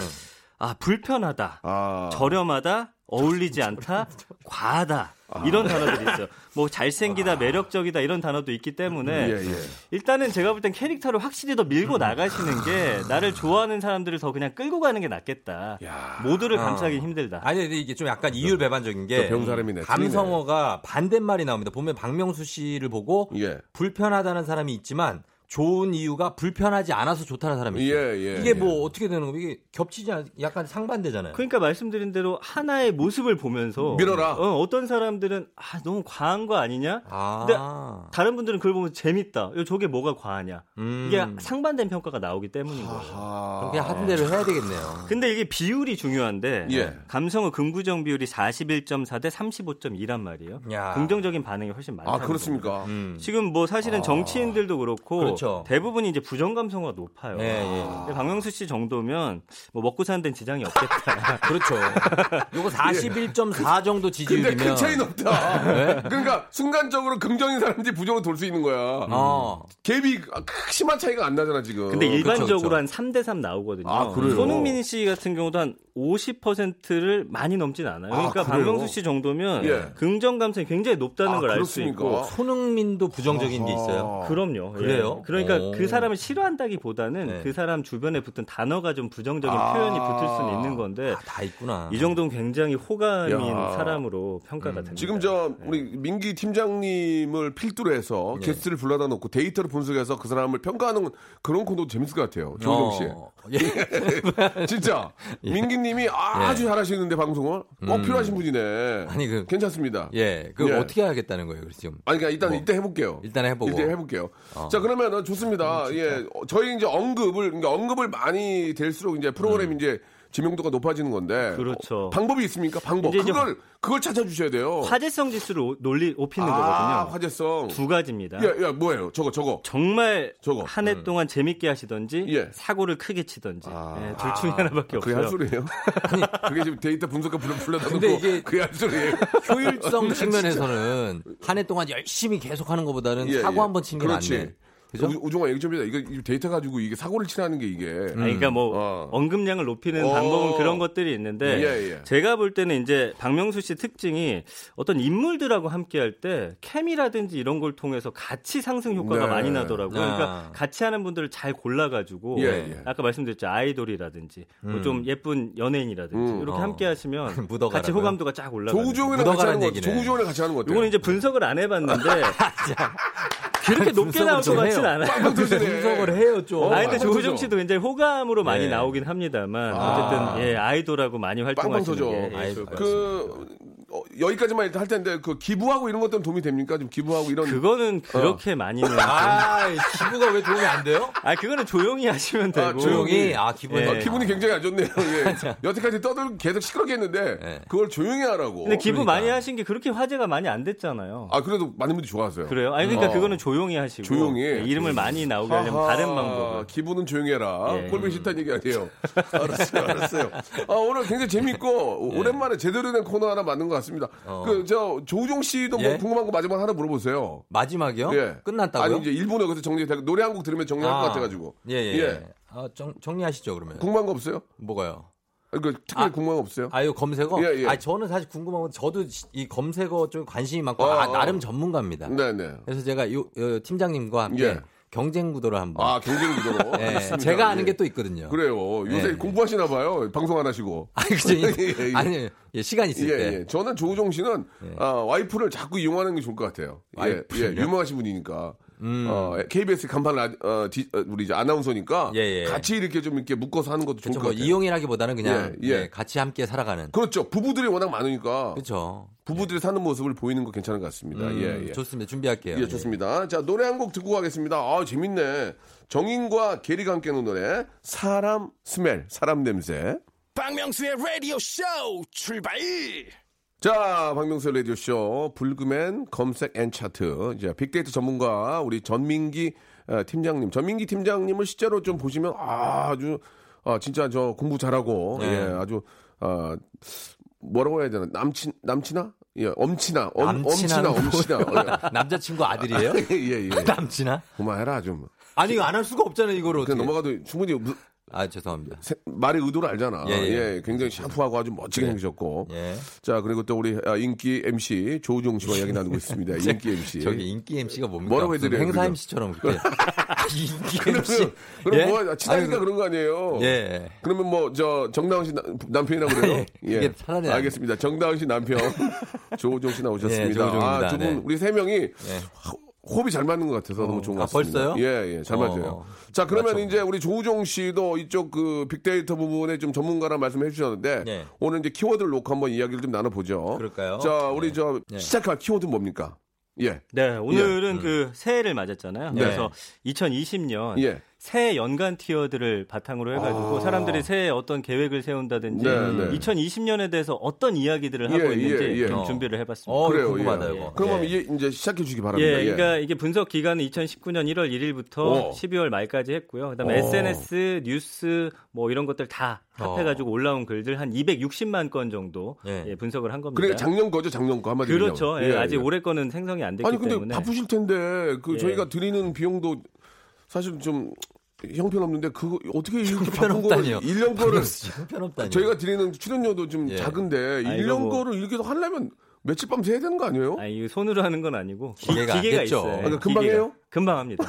Speaker 5: 아 불편하다,
Speaker 2: 아.
Speaker 5: 저렴하다, 어울리지 않다, 과하다 이런 단어들이 있어요. 뭐 잘생기다, 매력적이다 이런 단어도 있기 때문에
Speaker 2: 예, 예.
Speaker 5: 일단은 제가 볼 땐 캐릭터를 확실히 더 밀고 나가시는 게 나를 좋아하는 사람들을 더 그냥 끌고 가는 게 낫겠다.
Speaker 2: 야.
Speaker 5: 모두를
Speaker 6: 어.
Speaker 5: 감싸기 힘들다.
Speaker 6: 아니 근데 이게 좀 약간 이율배반적인 게. 감성어가 반대말이 나옵니다. 보면 박명수 씨를 보고
Speaker 2: 예.
Speaker 6: 불편하다는 사람이 있지만 좋은 이유가 불편하지 않아서 좋다는 사람이 있어요.
Speaker 2: 예, 예,
Speaker 6: 이게
Speaker 2: 예.
Speaker 6: 뭐 어떻게 되는 거예요? 이게 겹치지 않, 약간 상반되잖아요.
Speaker 5: 그러니까 말씀드린 대로 하나의 모습을 보면서
Speaker 2: 밀어라.
Speaker 5: 어, 떤 사람들은 아 너무 과한 거 아니냐?
Speaker 6: 아.
Speaker 5: 근데 다른 분들은 그걸 보면 재밌다. 야, 저게 뭐가 과하냐?
Speaker 6: 음.
Speaker 5: 이게 상반된 평가가 나오기 때문인 거예요.
Speaker 2: 아.
Speaker 6: 그럼 그냥 하던 대로 해야 되겠네요.
Speaker 5: 근데 이게 비율이 중요한데
Speaker 2: 예.
Speaker 5: 감성어 긍부정 비율이 41.4 대 35.2란 말이에요.
Speaker 6: 야.
Speaker 5: 긍정적인 반응이 훨씬 많다.
Speaker 2: 아, 그렇습니까?
Speaker 6: 음.
Speaker 5: 지금 뭐 사실은 정치인들도 그렇고
Speaker 6: 그렇죠.
Speaker 5: 대부분이 이제 부정 감성어가 높아요.
Speaker 6: 예, 예.
Speaker 5: 근데 박명수 씨 정도면 뭐 먹고 사는 데는 지장이 없겠다.
Speaker 6: 그렇죠. 요거 41.4 정도
Speaker 2: 근데
Speaker 6: 지지율이면
Speaker 2: 큰 차이는 없다.
Speaker 6: 네?
Speaker 2: 그러니까 순간적으로 긍정인 사람들이 부정으로 돌수 있는 거야.
Speaker 6: 어.
Speaker 2: 갭이 크- 심한 차이가 안 나잖아 지금.
Speaker 5: 근데 일반적으로
Speaker 6: 그렇죠.
Speaker 5: 한 3대 3 나오거든요.
Speaker 2: 아, 그래요?
Speaker 5: 손흥민 씨 같은 경우도 한 50%를 많이 넘진 않아요.
Speaker 2: 아,
Speaker 5: 그러니까
Speaker 2: 그래요?
Speaker 5: 박명수 씨 정도면
Speaker 2: 예.
Speaker 5: 긍정 감성이 굉장히 높다는
Speaker 2: 아,
Speaker 5: 걸 알수
Speaker 2: 그렇습니까?
Speaker 5: 있고
Speaker 6: 손흥민도 부정적인 게 있어요.
Speaker 2: 아.
Speaker 5: 그럼요. 예.
Speaker 6: 그래요?
Speaker 5: 그러니까
Speaker 6: 오.
Speaker 5: 그 사람을 싫어한다기보다는
Speaker 6: 네.
Speaker 5: 그 사람 주변에 붙은 단어가 좀 부정적인
Speaker 2: 아.
Speaker 5: 표현이 붙을 수는 있는 건데
Speaker 6: 아, 다 있구나.
Speaker 5: 이 정도는 굉장히 호감인
Speaker 2: 야.
Speaker 5: 사람으로 평가가 됩니다.
Speaker 2: 지금 저 우리 민기 팀장님을 필두로 해서
Speaker 6: 예.
Speaker 2: 게스트를 불러다 놓고 데이터를 분석해서 그 사람을 평가하는 그런 코너도 재밌을 것 같아요. 조정 씨.
Speaker 6: 어, 예.
Speaker 2: 진짜 민기님이 아주 잘하시는데 방송을 꼭 필요하신 분이네.
Speaker 6: 음. 아니, 그-
Speaker 2: 괜찮습니다.
Speaker 6: 예. 그럼
Speaker 2: 예.
Speaker 6: 어떻게 하겠다는 거예요, 그래서 지금?
Speaker 2: 아니, 그러니까 일단
Speaker 6: 뭐.
Speaker 2: 이때 해볼게요.
Speaker 6: 일단 해보고.
Speaker 2: 이제 해볼게요.
Speaker 6: 어.
Speaker 2: 자, 그러면 좋습니다. 예, 어, 저희 이제 언급을 그러니까 언급을 많이 될수록 이제 프로그램 이 이제 지명도가 높아지는 건데.
Speaker 5: 그렇죠.
Speaker 2: 어, 방법이 있습니까? 방법. 그걸 그걸 찾아주셔야 돼요.
Speaker 5: 화제성 지수를 오- 논리 높이는
Speaker 2: 아,
Speaker 5: 거거든요.
Speaker 2: 화제성.
Speaker 5: 두 가지입니다.
Speaker 2: 야, 야, 뭐예요? 저거, 저거.
Speaker 5: 정말
Speaker 2: 저거.
Speaker 5: 한해 동안 재밌게 하시던지
Speaker 2: 예.
Speaker 5: 사고를 크게 치던지
Speaker 2: 아.
Speaker 5: 예, 둘 중에 하나밖에
Speaker 2: 그게
Speaker 5: 없어요.
Speaker 2: 할 소리예요? 그게 지금 데이터 분석가 불러 불러다
Speaker 6: 근데
Speaker 2: 놓고
Speaker 6: 이게-
Speaker 2: 그게 할 소리예요?
Speaker 6: 효율성 측면에서는 한 해 동안 열심히 계속 하는 것보다는
Speaker 2: 예,
Speaker 6: 사고
Speaker 2: 예.
Speaker 6: 한번 치는 게
Speaker 2: 그렇지.
Speaker 6: 낫네. 그죠?
Speaker 2: 우- 우종아 얘기 좀 해줘. 이거 이거 데이터 가지고 이게 사고를 치라는 게 이게.
Speaker 5: 아니, 그러니까 뭐
Speaker 2: 어.
Speaker 5: 언급량을 높이는
Speaker 2: 어.
Speaker 5: 방법은 그런 것들이 있는데
Speaker 2: 예, 예.
Speaker 5: 제가 볼 때는 이제 박명수 씨 특징이 어떤 인물들하고 함께 할때 케미라든지 이런 걸 통해서 같이 상승 효과가
Speaker 2: 네.
Speaker 5: 많이 나더라고요.
Speaker 6: 아.
Speaker 5: 그러니까 같이 하는 분들을 잘 골라가지고
Speaker 2: 예, 예.
Speaker 5: 아까 말씀드렸죠 아이돌이라든지 뭐좀 예쁜 연예인이라든지
Speaker 2: 음.
Speaker 5: 이렇게
Speaker 6: 어.
Speaker 5: 함께 하시면 같이? 호감도가 쫙 올라가요.
Speaker 2: 조우종이랑 같이 하는 거. 조우종이랑 같이 하는 거?
Speaker 5: 이거는 이제 분석을 안 해봤는데 그렇게 높게 나올 것
Speaker 6: 해요.
Speaker 5: 않아요.
Speaker 2: 터지네.
Speaker 6: 분석을 해요 좀.
Speaker 5: 아, 근데
Speaker 2: 터져.
Speaker 5: 씨도 굉장히 호감으로 많이
Speaker 6: 네.
Speaker 5: 나오긴 합니다만
Speaker 2: 아.
Speaker 5: 어쨌든 예 아이돌하고 많이 활동하시는. 게 예,
Speaker 2: 것그 어, 여기까지만 일단 할 텐데 그 기부하고 이런 것들은 도움이 됩니까? 좀 기부하고 이런
Speaker 5: 그거는 그렇게 많이는
Speaker 6: 아, 기부가 왜 도움이 안 돼요?
Speaker 5: 아 그거는 조용히 하시면 되고
Speaker 2: 아,
Speaker 6: 조용히 아 기분.
Speaker 5: 예.
Speaker 2: 아, 기분이 굉장히 안 좋네요. 예. 여태까지 떠들 계속 시끄럽게 했는데
Speaker 6: 예.
Speaker 2: 그걸 조용히 하라고.
Speaker 5: 근데 기부
Speaker 6: 그러니까.
Speaker 5: 많이 하신 게 그렇게 화제가 많이 안 됐잖아요.
Speaker 2: 아 그래도 많은 분들이 좋아하세요.
Speaker 5: 그래요? 아니 그러니까
Speaker 2: 어.
Speaker 5: 그거는 조용히 하시고
Speaker 2: 조용히?
Speaker 5: 예, 이름을 많이 나오게 하려면
Speaker 2: 하하,
Speaker 5: 다른 방법을
Speaker 2: 기분은 조용히 해라.
Speaker 5: 예.
Speaker 2: 꼴보기 싫다는 얘기 아니에요. 알았어요, 알았어요. 아, 오늘 굉장히 재밌고
Speaker 5: 예.
Speaker 2: 오랜만에 제대로 된 코너 하나 만든 것 같습니다.
Speaker 6: 어.
Speaker 2: 그저 조우종 씨도 뭐
Speaker 6: 예?
Speaker 2: 궁금한 거 마지막 하나 물어보세요.
Speaker 6: 마지막이요?
Speaker 2: 예.
Speaker 6: 끝났다고요?
Speaker 2: 아니 이제 일본에 여기서 정리돼 노래 한 곡 들으면 정리할
Speaker 6: 아.
Speaker 2: 것 같아가지고.
Speaker 6: 예, 예. 예. 아, 정, 정리하시죠, 그러면.
Speaker 2: 궁금한 거 없어요?
Speaker 6: 뭐가요?
Speaker 2: 아니, 그 특별히
Speaker 6: 아.
Speaker 2: 궁금한 거 없어요?
Speaker 6: 아유, 검색어?
Speaker 2: 예, 예.
Speaker 6: 아 저는 사실 궁금한 건 저도 이 검색어 쪽 관심이 많고,
Speaker 2: 어,
Speaker 6: 아,
Speaker 2: 어.
Speaker 6: 나름 전문가입니다.
Speaker 2: 네네.
Speaker 6: 그래서 제가 요, 요 팀장님과 함께
Speaker 2: 예.
Speaker 6: 경쟁 구도를 한번.
Speaker 2: 아 경쟁 구도로.
Speaker 6: 예,
Speaker 2: 알겠습니다.
Speaker 6: 제가 아는
Speaker 2: 예.
Speaker 6: 게또 있거든요.
Speaker 2: 그래요. 요새
Speaker 6: 예.
Speaker 2: 공부하시나 봐요. 방송 안 하시고.
Speaker 6: 아니, 그죠.
Speaker 2: 예, 예.
Speaker 6: 아니, 예, 시간 있을
Speaker 2: 예,
Speaker 6: 때.
Speaker 2: 예. 저는 조우종 씨는 아, 와이프를 자꾸 이용하는 게 좋을 것 같아요. 예, 예. 유명하신 분이니까. 어, KBS 간판 라, 어, 디, 어, 우리 이제 아나운서니까
Speaker 6: 예, 예.
Speaker 2: 같이 이렇게 좀 이렇게 묶어서 하는 것도 좋을
Speaker 6: 그렇죠. 것뭐
Speaker 2: 같아요.
Speaker 6: 이용이라기보다는 그냥
Speaker 2: 예, 예.
Speaker 6: 예, 같이 함께 살아가는.
Speaker 2: 그렇죠. 부부들이 워낙 많으니까
Speaker 6: 그렇죠.
Speaker 2: 부부들이 사는 모습을 보이는 거 괜찮은 것 같습니다.
Speaker 6: 음,
Speaker 2: 예, 예.
Speaker 6: 좋습니다. 준비할게요.
Speaker 2: 예, 좋습니다. 자, 노래 한 곡 듣고 가겠습니다. 아, 재밌네. 정인과 게리가 함께 하는 노래. 사람 smell, 사람 냄새.
Speaker 7: 박명수의 라디오 쇼 출발
Speaker 2: 자, 박명수 라디오쇼, 불금엔 검색 and 차트. 이제 빅데이터 전문가, 우리 전민기 어, 팀장님. 전민기 팀장님을 실제로 좀 보시면, 아, 아주, 아, 진짜 저 공부 잘하고,
Speaker 6: 네.
Speaker 2: 예, 아주, 아, 뭐라고 해야 되나? 남친, 남친아? 예, 엄친아. 엄, 엄친아, 엄친아.
Speaker 6: 남자친구 아들이에요?
Speaker 2: 예, 예.
Speaker 6: 남친아?
Speaker 2: 그만해라, 좀.
Speaker 6: 아니 이거 안 할 수가 없잖아요
Speaker 2: 그냥
Speaker 6: 어떻게.
Speaker 2: 넘어가도 충분히 무-
Speaker 6: 아 죄송합니다.
Speaker 2: 세- 말의 의도를 알잖아.
Speaker 6: 예,
Speaker 2: 예,
Speaker 6: 예.
Speaker 2: 굉장히 샤프하고 아주 멋지게 생기셨고.
Speaker 6: 예.
Speaker 2: 자, 그리고 또 우리 아, 인기 MC 조우종 씨와 이야기 나누고 있습니다. 인기 MC.
Speaker 6: 저기 인기 MC가 뭡니까?
Speaker 2: 뭐라고 해드려요,
Speaker 6: 행사
Speaker 2: 그죠?
Speaker 6: MC처럼 그렇게. 인기 MC.
Speaker 2: 그럼
Speaker 6: 예?
Speaker 2: 뭐 친하니까
Speaker 6: 아유,
Speaker 2: 그런 거 아니에요?
Speaker 6: 예.
Speaker 2: 그러면 뭐 저 정다은 씨 남- 남편이라고 그래요? 예.
Speaker 6: 이게 차라리 안-
Speaker 2: 알겠습니다. 정다은 씨 남편 조우종 씨 나오셨습니다.
Speaker 6: 예.
Speaker 2: 아, 두분
Speaker 6: 네.
Speaker 2: 우리 세 명이
Speaker 6: 예.
Speaker 2: 호흡이 잘 맞는 것 같아서 너무 좋은 것
Speaker 6: 아,
Speaker 2: 같습니다.
Speaker 6: 벌써요?
Speaker 2: 예, 예, 잘
Speaker 6: 어.
Speaker 2: 맞아요. 자, 그러면
Speaker 6: 맞죠.
Speaker 2: 이제 우리 조우종 씨도 이쪽 그 빅데이터 부분에 좀 전문가라 말씀해 주셨는데
Speaker 6: 네.
Speaker 2: 오늘 이제 키워드를 놓고 한번 이야기를 좀 나눠보죠.
Speaker 6: 그럴까요?
Speaker 2: 자, 우리
Speaker 6: 네.
Speaker 2: 저
Speaker 6: 네.
Speaker 2: 시작할 키워드 뭡니까? 예,
Speaker 5: 네, 오늘은 그 새해를 맞았잖아요.
Speaker 6: 네.
Speaker 5: 그래서 2020년
Speaker 2: 예.
Speaker 5: 새해 연간 티어들을 바탕으로 해가지고
Speaker 2: 아.
Speaker 5: 사람들이 새해 어떤 계획을 세운다든지
Speaker 2: 네, 네.
Speaker 5: 2020년에 대해서 어떤 이야기들을 하고
Speaker 2: 예,
Speaker 5: 있는지
Speaker 2: 예, 예.
Speaker 5: 좀
Speaker 6: 어.
Speaker 5: 준비를 해봤습니다.
Speaker 6: 어,
Speaker 2: 그래요.
Speaker 6: 궁금하다
Speaker 2: 예.
Speaker 6: 이거.
Speaker 2: 그럼
Speaker 6: 예.
Speaker 2: 이제 이제 시작해 주기
Speaker 5: 예,
Speaker 2: 바랍니다.
Speaker 5: 그러니까 이게 분석 기간은 2019년 1월 1일부터
Speaker 2: 오.
Speaker 5: 12월 말까지 했고요. 그다음에
Speaker 2: 오.
Speaker 5: SNS, 뉴스 뭐 이런 것들 다 합해가지고
Speaker 6: 어.
Speaker 5: 올라온 글들 한 260만 건 정도
Speaker 6: 예.
Speaker 5: 예, 분석을 한 겁니다.
Speaker 2: 그러니까 작년 거죠, 작년 거 한마디로.
Speaker 5: 그렇죠. 예,
Speaker 2: 예,
Speaker 5: 아직
Speaker 2: 예.
Speaker 5: 올해 거는 생성이 안 됐기
Speaker 2: 아니 근데
Speaker 5: 때문에
Speaker 2: 바쁘실 텐데 그
Speaker 5: 예.
Speaker 2: 저희가 드리는 비용도 사실 좀 형편없는데 그거 어떻게 이렇게
Speaker 6: 형편없다니요.
Speaker 2: 거를 1년 거를
Speaker 6: 형편없다니.
Speaker 2: 저희가 드리는 출연료도 좀
Speaker 6: 예.
Speaker 2: 작은데
Speaker 5: 아,
Speaker 2: 1년
Speaker 5: 이거 뭐-
Speaker 2: 거를 이렇게 하려면 며칠 밤 새야 되는 거 아니에요?
Speaker 5: 아, 이거 손으로 하는 건 아니고 기,
Speaker 6: 기계가 안
Speaker 5: 기계가. 있어요.
Speaker 2: 아, 그러니까 금방
Speaker 5: 기계가.
Speaker 2: 해요?
Speaker 5: 금방 합니다.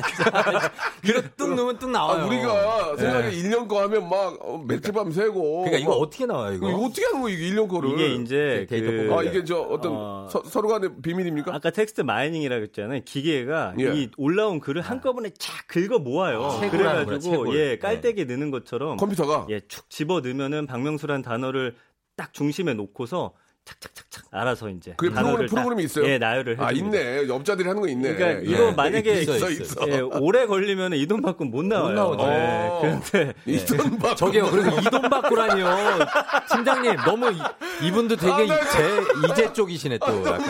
Speaker 6: 이거 뚝 넣으면 뚝 나와요.
Speaker 2: 아, 우리가 생각에
Speaker 6: 예.
Speaker 2: 1년 거 하면 막 어, 며칠 밤 새고
Speaker 6: 그러니까 이거
Speaker 2: 막
Speaker 6: 어떻게 나와요 이거?
Speaker 2: 이거 어떻게 하는 거예요, 이게 1년 거를?
Speaker 5: 이게 이제
Speaker 6: 데이터
Speaker 5: 그
Speaker 6: 아,
Speaker 2: 이게 저 어떤
Speaker 5: 어.
Speaker 2: 서, 로 간의 비밀입니까?
Speaker 5: 아까 text mining이라고 했잖아요. 기계가
Speaker 2: 예.
Speaker 5: 이 올라온 글을 한꺼번에 쫙 긁어 모아요.
Speaker 6: 거야,
Speaker 5: 그래가지고. 예 깔때기 넣는 것처럼
Speaker 2: 컴퓨터가
Speaker 5: 예 축 집어 넣으면은 박명수란 단어를 딱 중심에 놓고서 착착착착 알아서 이제
Speaker 2: 그게
Speaker 5: 단어를
Speaker 2: 프로그램, 프로그램이
Speaker 5: 딱,
Speaker 2: 있어요?
Speaker 5: 예 나열을
Speaker 2: 아,
Speaker 5: 해줍니다.
Speaker 2: 있네. 업자들이 하는 거 있네.
Speaker 5: 그러니까
Speaker 2: 예.
Speaker 5: 이거 만약에
Speaker 6: 있어,
Speaker 2: 있어,
Speaker 6: 있어.
Speaker 5: 예, 오래 걸리면 이 돈 받고 못 나와요.
Speaker 6: 나오죠.
Speaker 5: 예,
Speaker 2: 어.
Speaker 5: 그런데
Speaker 2: 이돈 받고
Speaker 6: 저기요, 그리고 이 돈 받고라니요. 팀장님, 너무 이, 분도 되게
Speaker 2: 아, 나
Speaker 6: 제, 이제 쪽이시네, 또. 약간.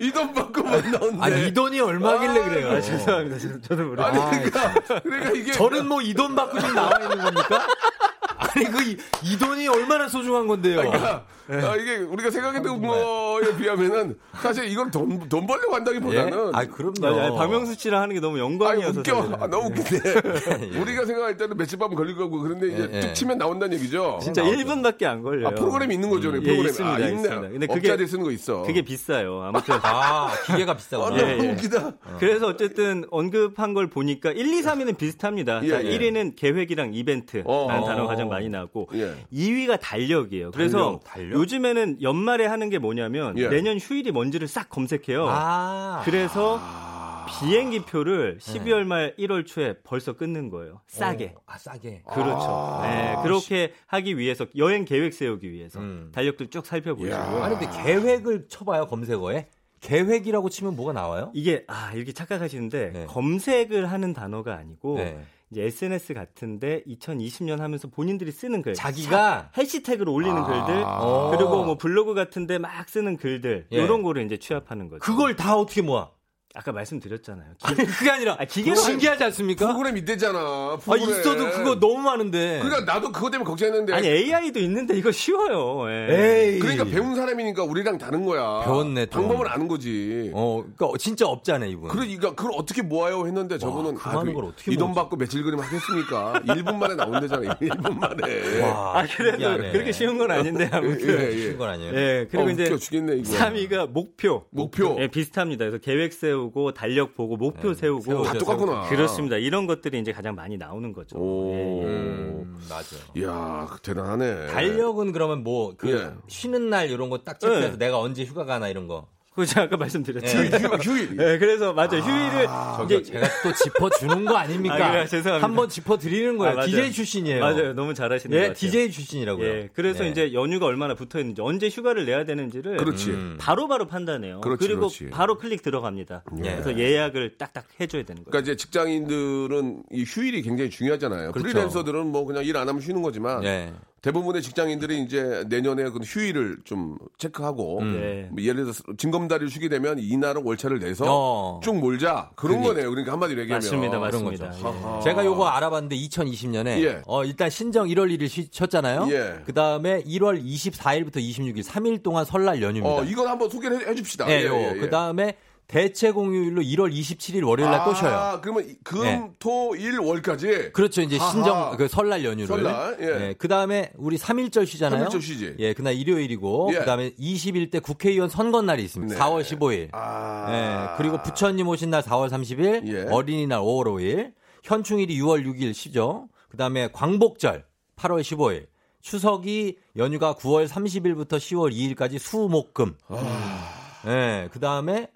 Speaker 2: 이돈 받고만 나온대.
Speaker 6: 아니, 이 돈이 얼마길래 그래요?
Speaker 5: 아, 죄송합니다. 저- 저도 모르
Speaker 2: 아니,
Speaker 6: 아,
Speaker 2: 그러니까, 그러니까 이게
Speaker 6: 저는 뭐 이 돈 받고 지금 나와 있는 겁니까? 아니, 그, 이, 이 돈이 얼마나 소중한 건데요?
Speaker 2: 그러니까 아, 이게 우리가 생각했던 거에 비하면은 사실 이걸 돈, 돈 벌려고 한다기보다는
Speaker 6: 아, 그럼요.
Speaker 5: 아니, 아니, 박명수 씨랑 하는 게 너무
Speaker 2: 아니,
Speaker 5: 영광이어서
Speaker 2: 웃겨.
Speaker 5: 사실은.
Speaker 2: 아, 너무 웃긴데. 우리가 생각할 때는 며칠 밤 걸릴 거고 그런데 이제
Speaker 6: 예,
Speaker 2: 툭
Speaker 6: 예.
Speaker 2: 치면 나온다는 얘기죠.
Speaker 5: 진짜 1분밖에 안 걸려요.
Speaker 2: 아, 프로그램이 있는 거죠.
Speaker 5: 예,
Speaker 2: 프로그램.
Speaker 5: 있습니다,
Speaker 2: 아, 있네.
Speaker 5: 근데 그게
Speaker 2: 업자들이 쓰는 거 있어.
Speaker 5: 그게 비싸요. 아무튼
Speaker 6: 아, 기계가
Speaker 2: 아,
Speaker 6: 비싸구나.
Speaker 2: 너무
Speaker 5: 예, 예.
Speaker 2: 웃기다.
Speaker 5: 그래서 어쨌든 언급한 걸 보니까 1, 2, 3위는 비슷합니다.
Speaker 2: 예,
Speaker 5: 자,
Speaker 2: 예.
Speaker 5: 1위는 계획이랑 이벤트 라는
Speaker 2: 어.
Speaker 5: 단어가 가장 많이 나왔고
Speaker 2: 예.
Speaker 5: 2위가 달력이에요. 그래서
Speaker 2: 달력, 달력?
Speaker 5: 요즘에는 연말에 하는 게 뭐냐면
Speaker 2: 예.
Speaker 5: 내년 휴일이 뭔지를 싹 검색해요.
Speaker 6: 아.
Speaker 5: 그래서 비행기 표를 12월 말 1월 초에 벌써 끊는 거예요. 싸게.
Speaker 6: 어, 아, 싸게.
Speaker 5: 그렇죠. 네, 그렇게 하기 위해서 여행 계획 세우기 위해서
Speaker 6: 음.
Speaker 5: 달력들 쭉 살펴보시고
Speaker 6: 아니, 근데 계획을 쳐봐요, 검색어에. 계획이라고 치면 뭐가 나와요?
Speaker 5: 이게 아 이렇게 착각하시는데
Speaker 6: 네.
Speaker 5: 검색을 하는 단어가 아니고
Speaker 6: 네.
Speaker 5: 이제 SNS 같은데 2020년 하면서 본인들이 쓰는 글
Speaker 6: 자기가?
Speaker 5: 해시태그로 올리는
Speaker 2: 아.
Speaker 5: 글들
Speaker 6: 어.
Speaker 5: 그리고 뭐 블로그 같은데 막 쓰는 글들
Speaker 6: 예.
Speaker 5: 이런 거를 이제 취합하는 거죠.
Speaker 6: 그걸 다 어떻게 모아?
Speaker 5: 아까 말씀드렸잖아요. 기,
Speaker 6: 아니 그게 아니라
Speaker 5: 아, 기계
Speaker 6: 신기하지 않습니까?
Speaker 2: 프로그램 이때잖아.
Speaker 6: 아
Speaker 2: 프로그램.
Speaker 6: 있어도 그거 너무 많은데.
Speaker 2: 그러니까 나도 그것 때문에 걱정했는데.
Speaker 5: 아니 AI도 있는데 이거 쉬워요. 예.
Speaker 6: 에이.
Speaker 2: 그러니까 배운 사람이니까 우리랑 다른 거야.
Speaker 6: 배웠네, 또.
Speaker 2: 방법을 아는 거지.
Speaker 6: 어, 그러니까 진짜 없잖아요 이분.
Speaker 2: 그러니까 그걸 어떻게 모아요 했는데 저분은
Speaker 6: 그걸 어떻게
Speaker 2: 이돈? 받고 며칠 그림 하겠습니까? 1분 만에 나온대잖아. 1분 만에.
Speaker 6: 와,
Speaker 5: 아 그래도
Speaker 6: 신기하네.
Speaker 5: 그렇게 쉬운 건 아닌데 아무튼.
Speaker 2: 예, 예.
Speaker 6: 쉬운 건 아니에요.
Speaker 5: 예, 그리고
Speaker 2: 어,
Speaker 5: 이제
Speaker 2: 웃겨 죽겠네, 이거.
Speaker 5: 3위가 목표.
Speaker 2: 목표.
Speaker 5: 예, 비슷합니다. 그래서 계획 세우 고 달력 보고 목표 세우고
Speaker 6: 세우죠,
Speaker 2: 다 똑같구나.
Speaker 5: 그렇습니다. 이런 것들이 이제 가장 많이 나오는 거죠.
Speaker 2: 오.
Speaker 5: 예.
Speaker 6: 음, 맞아.
Speaker 2: 이야, 대단하네.
Speaker 6: 달력은 그러면 뭐그
Speaker 2: 예.
Speaker 6: 쉬는 날 이런 거 딱 체크해서
Speaker 5: 네.
Speaker 6: 내가 언제 휴가 가나 이런 거.
Speaker 5: 그거 제가 아까 말씀드렸죠.
Speaker 6: 예.
Speaker 2: 휴일, 휴일.
Speaker 5: 예, 그래서 맞아요. 휴일을
Speaker 6: 저기
Speaker 5: 이제
Speaker 6: 제가 또 짚어 주는 거 아닙니까?
Speaker 5: 아, 그래요? 죄송합니다.
Speaker 6: 한번 짚어 드리는
Speaker 5: 아,
Speaker 6: 거예요.
Speaker 5: 맞아요.
Speaker 6: DJ 출신이에요.
Speaker 5: 맞아요. 너무 잘하시는 것
Speaker 6: 예,
Speaker 5: 같아요.
Speaker 6: DJ 출신이라고요.
Speaker 5: 예, 그래서
Speaker 6: 네.
Speaker 5: 이제 연휴가 얼마나 붙어 있는지 언제 휴가를 내야 되는지를
Speaker 2: 그렇지.
Speaker 6: 음.
Speaker 5: 바로 바로 판단해요.
Speaker 2: 그렇지,
Speaker 5: 리고
Speaker 2: 그렇지.
Speaker 5: 바로 클릭 들어갑니다.
Speaker 6: 예.
Speaker 5: 그래서 예약을 딱딱 해 줘야 되는 거예요.
Speaker 2: 그러니까 이제 직장인들은 이 휴일이 굉장히 중요하잖아요.
Speaker 6: 그렇죠.
Speaker 2: 프리랜서들은 뭐 그냥 일 안 하면 쉬는 거지만
Speaker 6: 예.
Speaker 2: 대부분의 직장인들이 이제 내년에 그 휴일을 좀 체크하고
Speaker 6: 음.
Speaker 5: 네.
Speaker 2: 뭐 예를 들어서 징검다리를 쉬게 되면 이날은 월차를 내서
Speaker 6: 어.
Speaker 2: 쭉 몰자 그런
Speaker 6: 그러니까.
Speaker 2: 거네요. 그러니까 한마디로 얘기하면
Speaker 5: 맞습니다,
Speaker 6: 그런
Speaker 5: 맞습니다. 예.
Speaker 6: 제가 요거 알아봤는데 2020년에
Speaker 2: 예.
Speaker 6: 어 일단 신정 1월 1일 쉬셨잖아요.
Speaker 2: 예.
Speaker 6: 그 다음에 1월 24일부터 26일 3일 동안 설날 연휴입니다.
Speaker 2: 어 이건 한번 소개를 해, 해 줍시다.
Speaker 6: 예, 요. 그다음에 대체 공휴일로 1월 27일 월요일 날또 쉬어요.
Speaker 2: 아, 그러면 금,
Speaker 6: 예.
Speaker 2: 토, 일, 월까지.
Speaker 6: 그렇죠. 이제
Speaker 2: 아하.
Speaker 6: 신정 그 설날 연휴를.
Speaker 2: 설날, 예.
Speaker 6: 그다음에 우리 3일절 쉬잖아요.
Speaker 2: 삼일절 쉬지.
Speaker 6: 예, 그날 일요일이고
Speaker 2: 예.
Speaker 6: 그 다음에 20일 때 국회의원 선거 날이 있습니다.
Speaker 2: 네.
Speaker 6: 4월 15일.
Speaker 2: 아.
Speaker 6: 예, 그리고 부처님 오신 날 4월 30일,
Speaker 2: 예.
Speaker 6: 어린이날 5월 5일, 현충일이 6월 6일 쉬죠. 그 다음에 광복절 8월 15일, 추석이 연휴가 9월 30일부터 10월 2일까지 수목금.
Speaker 2: 아.
Speaker 6: 예, 그 다음에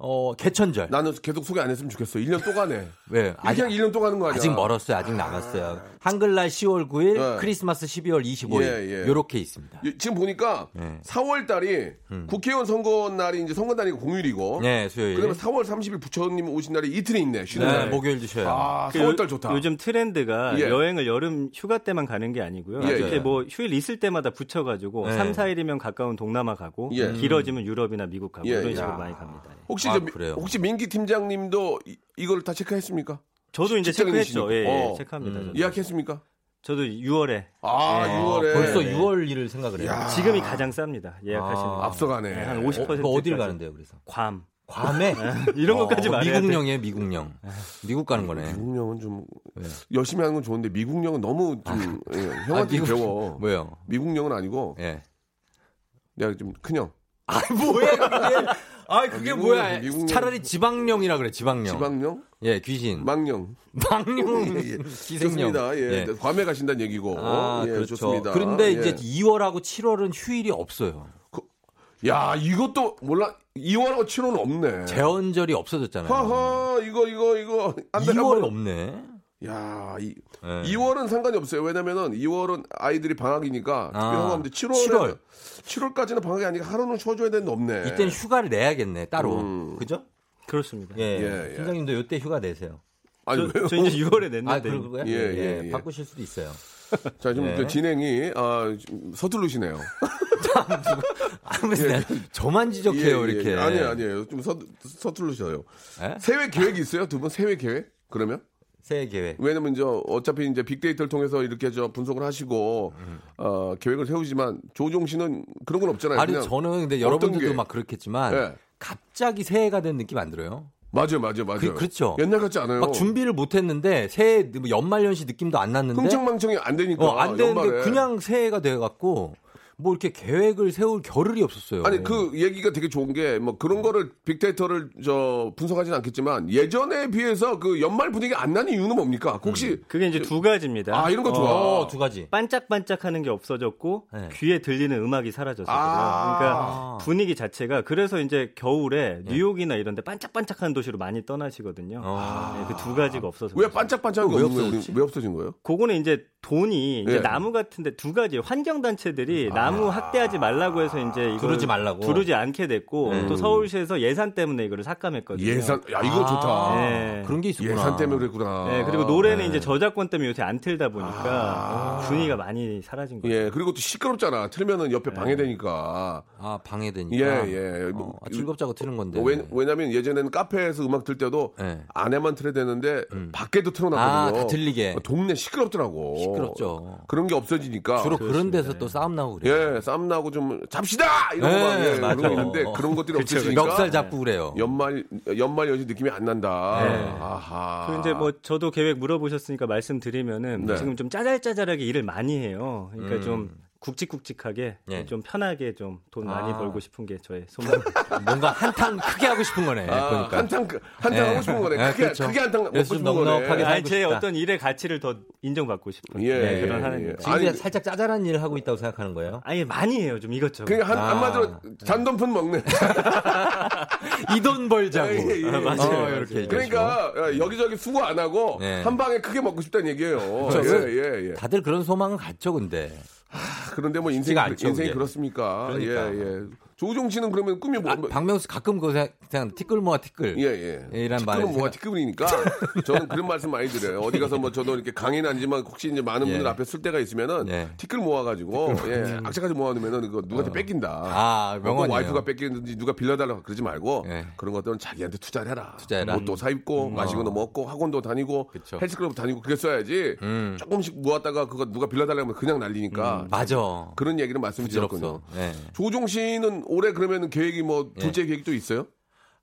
Speaker 6: 어 개천절.
Speaker 2: 나는 계속 소개 안 했으면 좋겠어. 1년 또 가네.
Speaker 6: 왜?
Speaker 2: 아직 1년 또 가는 거 아니야?
Speaker 6: 아직 멀었어요. 아직 남았어요. 한글날 10월 9일,
Speaker 2: 네.
Speaker 6: 크리스마스 12월 25일.
Speaker 2: 예, 예.
Speaker 6: 요렇게 있습니다.
Speaker 2: 예, 지금 보니까
Speaker 6: 네.
Speaker 2: 4월 달이 국회의원 선거 날이 이제 선거 날이 공휴일이고.
Speaker 6: 네, 수요일.
Speaker 2: 그다음에 4월 30일 부처님 오신 날이 이틀이 있네. 쉬는
Speaker 6: 네,
Speaker 2: 날.
Speaker 6: 목요일 주셔요.
Speaker 2: 아,
Speaker 5: 그
Speaker 2: 4월 달 좋다.
Speaker 5: 요즘 트렌드가
Speaker 2: 예.
Speaker 5: 여행을 여름 휴가 때만 가는 게 아니고요.
Speaker 2: 예,
Speaker 5: 이렇게
Speaker 2: 예.
Speaker 5: 뭐 휴일 있을 때마다 붙여 가지고
Speaker 6: 네.
Speaker 5: 3, 4일이면 가까운 동남아 가고
Speaker 2: 예.
Speaker 5: 길어지면 유럽이나 미국 가고
Speaker 2: 예,
Speaker 5: 이런
Speaker 2: 예.
Speaker 5: 식으로 많이 갑니다.
Speaker 2: 혹시
Speaker 6: 아,
Speaker 2: 저,
Speaker 6: 그래요?
Speaker 2: 혹시 민기 팀장님도 이, 이걸 다 체크했습니까?
Speaker 5: 저도 이제 체크했죠. 예, 예,
Speaker 2: 어.
Speaker 5: 체크합니다. 저도.
Speaker 2: 예약했습니까?
Speaker 5: 저도 6월에
Speaker 2: 아,
Speaker 5: 예.
Speaker 2: 6월에
Speaker 6: 벌써 6월 일을 생각을 해요.
Speaker 2: 야.
Speaker 5: 지금이 가장 쌉니다. 예약하시는 거.
Speaker 2: 앞서가네.
Speaker 5: 네, 한 50%.
Speaker 6: 어, 어딜 가는데요, 그래서?
Speaker 5: 괌.
Speaker 6: 괌에?
Speaker 5: 이런 것까지
Speaker 6: 어,
Speaker 5: 말해야 돼.
Speaker 6: 미국령이에요, 미국령. 미국 가는 거네.
Speaker 2: 미국령은 좀
Speaker 6: 네.
Speaker 2: 열심히 하는 건 좋은데 미국령은 너무 좀 예, 형한테
Speaker 6: 미국-
Speaker 2: 배워.
Speaker 6: 뭐요?
Speaker 2: 미국령은 아니고
Speaker 6: 예.
Speaker 2: 내가 좀 큰형.
Speaker 6: 아, 뭐야, 그게. 아, 그게
Speaker 2: 미국-
Speaker 6: 뭐야.
Speaker 2: 미국령.
Speaker 6: 차라리 지방령이라 그래, 지방령.
Speaker 2: 지방령?
Speaker 6: 예, 귀신.
Speaker 2: 망령.
Speaker 6: 망령.
Speaker 2: 예, 예.
Speaker 6: 기생령.
Speaker 2: 좋습니다. 예. 괌에 가신다는 얘기고.
Speaker 6: 아,
Speaker 2: 예,
Speaker 6: 그렇죠.
Speaker 2: 좋습니다.
Speaker 6: 그런데
Speaker 2: 예.
Speaker 6: 이제 2월하고 7월은 휴일이 없어요.
Speaker 2: 야, 이것도 몰라. 2월하고 7월은 없네.
Speaker 6: 재원절이 없어졌잖아요.
Speaker 2: 하하, 이거 이거 이거 안 돼.
Speaker 6: 2월이
Speaker 2: 한번-
Speaker 6: 없네.
Speaker 2: 야, 이,
Speaker 6: 예.
Speaker 2: 2월은 상관이 없어요. 왜냐면은 2월은 아이들이 방학이니까
Speaker 6: 아,
Speaker 2: 특별한 건데 7월에
Speaker 6: 7월.
Speaker 2: 7월 까지는 방학이 아니니까 하루는 쉬어줘야 되는데 없네.
Speaker 6: 이때는 휴가를 내야겠네, 따로.
Speaker 2: 음.
Speaker 6: 그죠?
Speaker 5: 그렇습니다.
Speaker 6: 예.
Speaker 2: 예, 예.
Speaker 6: 팀장님도 이때 휴가 내세요.
Speaker 2: 아니
Speaker 5: 저,
Speaker 2: 왜요?
Speaker 5: 저 이제 6월에 냈는데.
Speaker 6: 아, 그런 거요?
Speaker 2: 예, 예, 예.
Speaker 6: 바꾸실 수도 있어요.
Speaker 2: 자, 좀
Speaker 6: 예.
Speaker 2: 그 진행이 아, 좀 서툴르시네요.
Speaker 6: 아무튼 내가 저만 지적해요,
Speaker 2: 예, 예.
Speaker 6: 이렇게.
Speaker 2: 아니에요, 아니에요. 좀 서, 서툴르셔요.
Speaker 6: 예?
Speaker 2: 세회 계획이 있어요? 두 분 세회 계획? 그러면?
Speaker 6: 새해 계획.
Speaker 2: 왜냐면 이제 어차피 이제 빅데이터를 통해서 이렇게 저 분석을 하시고 어, 계획을 세우지만 조종 씨는 그런 건 없잖아요.
Speaker 6: 아니, 저는 근데 여러분들도
Speaker 2: 게-
Speaker 6: 막 그렇겠지만,
Speaker 2: 예.
Speaker 6: 갑자기 새해가 된 느낌 안 들어요?
Speaker 2: 맞아요, 맞아요, 맞아요.
Speaker 6: 그, 그렇죠.
Speaker 2: 옛날 같지 않아요.
Speaker 6: 막 준비를 못 했는데, 새해 뭐 연말연시 느낌도 안 났는데,
Speaker 2: 흥청망청이 안 되니까.
Speaker 6: 어, 안 되는데
Speaker 2: 연말에.
Speaker 6: 그냥 새해가 돼 갖고, 뭐 이렇게 계획을 세울 겨를이 없었어요.
Speaker 2: 아니 그 얘기가 되게 좋은 게 뭐 그런 거를 빅데이터를 저 분석하지는 않겠지만 예전에 비해서 그 연말 분위기 안 나는 이유는 뭡니까? 혹시
Speaker 5: 그게 이제 두 가지입니다.
Speaker 2: 아 이런 거 좋아.
Speaker 6: 어, 두 가지.
Speaker 5: 반짝반짝하는 게 없어졌고
Speaker 6: 네.
Speaker 5: 귀에 들리는 음악이 사라졌어요.
Speaker 2: 아.
Speaker 5: 그러니까 분위기 자체가 그래서 이제 겨울에 뉴욕이나 이런데 반짝반짝한 도시로 많이 떠나시거든요.
Speaker 6: 어.
Speaker 5: 그두 가지가 없어서
Speaker 2: 왜
Speaker 5: 그렇죠.
Speaker 2: 반짝반짝한
Speaker 6: 게왜
Speaker 2: 없는 거예요?
Speaker 6: 없어졌지?
Speaker 2: 왜 없어진 거예요?
Speaker 5: 그거는 이제 돈이 이제
Speaker 2: 예.
Speaker 5: 나무 같은데 두 가지 환경 단체들이
Speaker 2: 아.
Speaker 5: 아무 학대하지 말라고 해서 이제 이걸
Speaker 6: 두르지 말라고.
Speaker 5: 두르지 않게 됐고
Speaker 6: 네.
Speaker 5: 또 서울시에서 예산 때문에 이거를 삭감했거든요.
Speaker 2: 예산, 야, 이거 좋다.
Speaker 5: 네.
Speaker 6: 그런 게 있었구나.
Speaker 2: 예산 때문에 그랬구나.
Speaker 5: 네, 그리고 노래는
Speaker 2: 네.
Speaker 5: 이제 저작권 때문에 요새 안 틀다 보니까 분위기가 많이 사라진 거예요.
Speaker 2: 예, 그리고 또 시끄럽잖아. 틀면은 옆에 방해되니까.
Speaker 6: 아 방해되니까.
Speaker 2: 예, 예.
Speaker 6: 어, 아, 즐겁자고 트는 건데.
Speaker 2: 왜, 왜냐면 예전에는 카페에서 음악 틀 때도
Speaker 6: 네.
Speaker 2: 안에만 틀어야 되는데 밖에도 틀어놨거든요.
Speaker 6: 아, 다 들리게.
Speaker 2: 어, 동네 시끄럽더라고.
Speaker 6: 시끄럽죠.
Speaker 2: 그런 게 없어지니까.
Speaker 6: 주로 그런 데서 또 싸움 나고 그래요.
Speaker 2: 예, 싸움 나고 좀 잡시다 이런
Speaker 6: 네,
Speaker 2: 거 막, 예,
Speaker 6: 맞아요.
Speaker 2: 그런 거 있는데 그런 것들이 없어지니까
Speaker 6: 멱살 잡고 그래요.
Speaker 2: 연말 연말 연시 느낌이 안 난다.
Speaker 5: 네.
Speaker 2: 아하.
Speaker 5: 이제 뭐 저도 계획 물어보셨으니까 말씀드리면은
Speaker 2: 네.
Speaker 5: 지금 좀 짜잘짜잘하게 일을 많이 해요. 그러니까
Speaker 6: 음.
Speaker 5: 좀 굵직굵직하게
Speaker 6: 예.
Speaker 5: 좀 편하게 좀 돈 많이
Speaker 6: 아.
Speaker 5: 벌고 싶은 게 저의 소망.
Speaker 6: 뭔가 한탕 크게 하고 싶은 거네.
Speaker 2: 아,
Speaker 6: 보니까.
Speaker 2: 한탕 한탕
Speaker 6: 예.
Speaker 2: 하고 싶은 거네.
Speaker 6: 예,
Speaker 2: 크게
Speaker 6: 그렇죠.
Speaker 2: 크게 한탕 먹고 싶은
Speaker 6: 좀
Speaker 2: 거네.
Speaker 6: 넉넉하게
Speaker 5: 아니 제
Speaker 6: 싶다.
Speaker 5: 어떤 일의 가치를 더 인정받고 싶은
Speaker 2: 예,
Speaker 5: 네, 그런
Speaker 2: 예,
Speaker 5: 하나입니다.
Speaker 2: 예.
Speaker 6: 지금
Speaker 2: 아니,
Speaker 6: 살짝 짜잘한 일을 하고 있다고 생각하는 거예요?
Speaker 5: 아니 많이 해요 좀 이것저것.
Speaker 2: 그냥 한,
Speaker 6: 아.
Speaker 2: 한마디로 잔돈푼 먹네.
Speaker 6: 이 돈 벌자고.
Speaker 2: 예, 예, 예.
Speaker 6: 아, 맞아요.
Speaker 5: 어,
Speaker 6: 이렇게.
Speaker 2: 그러니까 야, 여기저기 수고 안 하고
Speaker 6: 네.
Speaker 2: 한 방에 크게 먹고 싶다는 얘기예요.
Speaker 6: 그렇죠.
Speaker 2: 예, 예, 예.
Speaker 6: 다들 그런 소망을 갖죠, 근데.
Speaker 2: 그런데 뭐 인생
Speaker 6: 쉽지가 않죠,
Speaker 2: 인생이
Speaker 6: 그게.
Speaker 2: 그렇습니까?
Speaker 6: 그러니까.
Speaker 2: 예, 예. 조우종 씨는 그러면 꿈이 뭐?
Speaker 6: 아, 박명수 가끔 생각, 생각 티끌 모아 티끌.
Speaker 2: 예, 예.
Speaker 6: 이란
Speaker 2: 티끌은 뭐가
Speaker 6: 생각-
Speaker 2: 티끌이니까 저는 그런 말씀 많이 드려요. 어디 가서 뭐 저도 이렇게 강의는 아니지만 혹시 이제 많은
Speaker 6: 예.
Speaker 2: 분들 앞에 쓸 때가 있으면은
Speaker 6: 예.
Speaker 2: 티끌 모아가지고 예, 악착같이 모아놓으면은 그거 누구한테 뺏긴다.
Speaker 6: 아,
Speaker 2: 뭐
Speaker 6: 명언이에요.
Speaker 2: 와이프가 뺏기는지 누가 빌려달라고 그러지 말고
Speaker 6: 예.
Speaker 2: 그런 것들은 자기한테 투자를 해라.
Speaker 6: 투자해라. 음.
Speaker 2: 뭐또 사입고 맛있는 거 먹고 학원도 다니고
Speaker 6: 그쵸.
Speaker 2: 헬스클럽 다니고 그랬어야지
Speaker 6: 음.
Speaker 2: 조금씩 모았다가 그거 누가 빌려달라고 하면 그냥 날리니까
Speaker 6: 맞아.
Speaker 2: 그런 얘기를 말씀을 드렸거든요.
Speaker 6: 부질없어. 예.
Speaker 2: 조종 씨는 올해 그러면 계획이 뭐 둘째 계획이 또 있어요?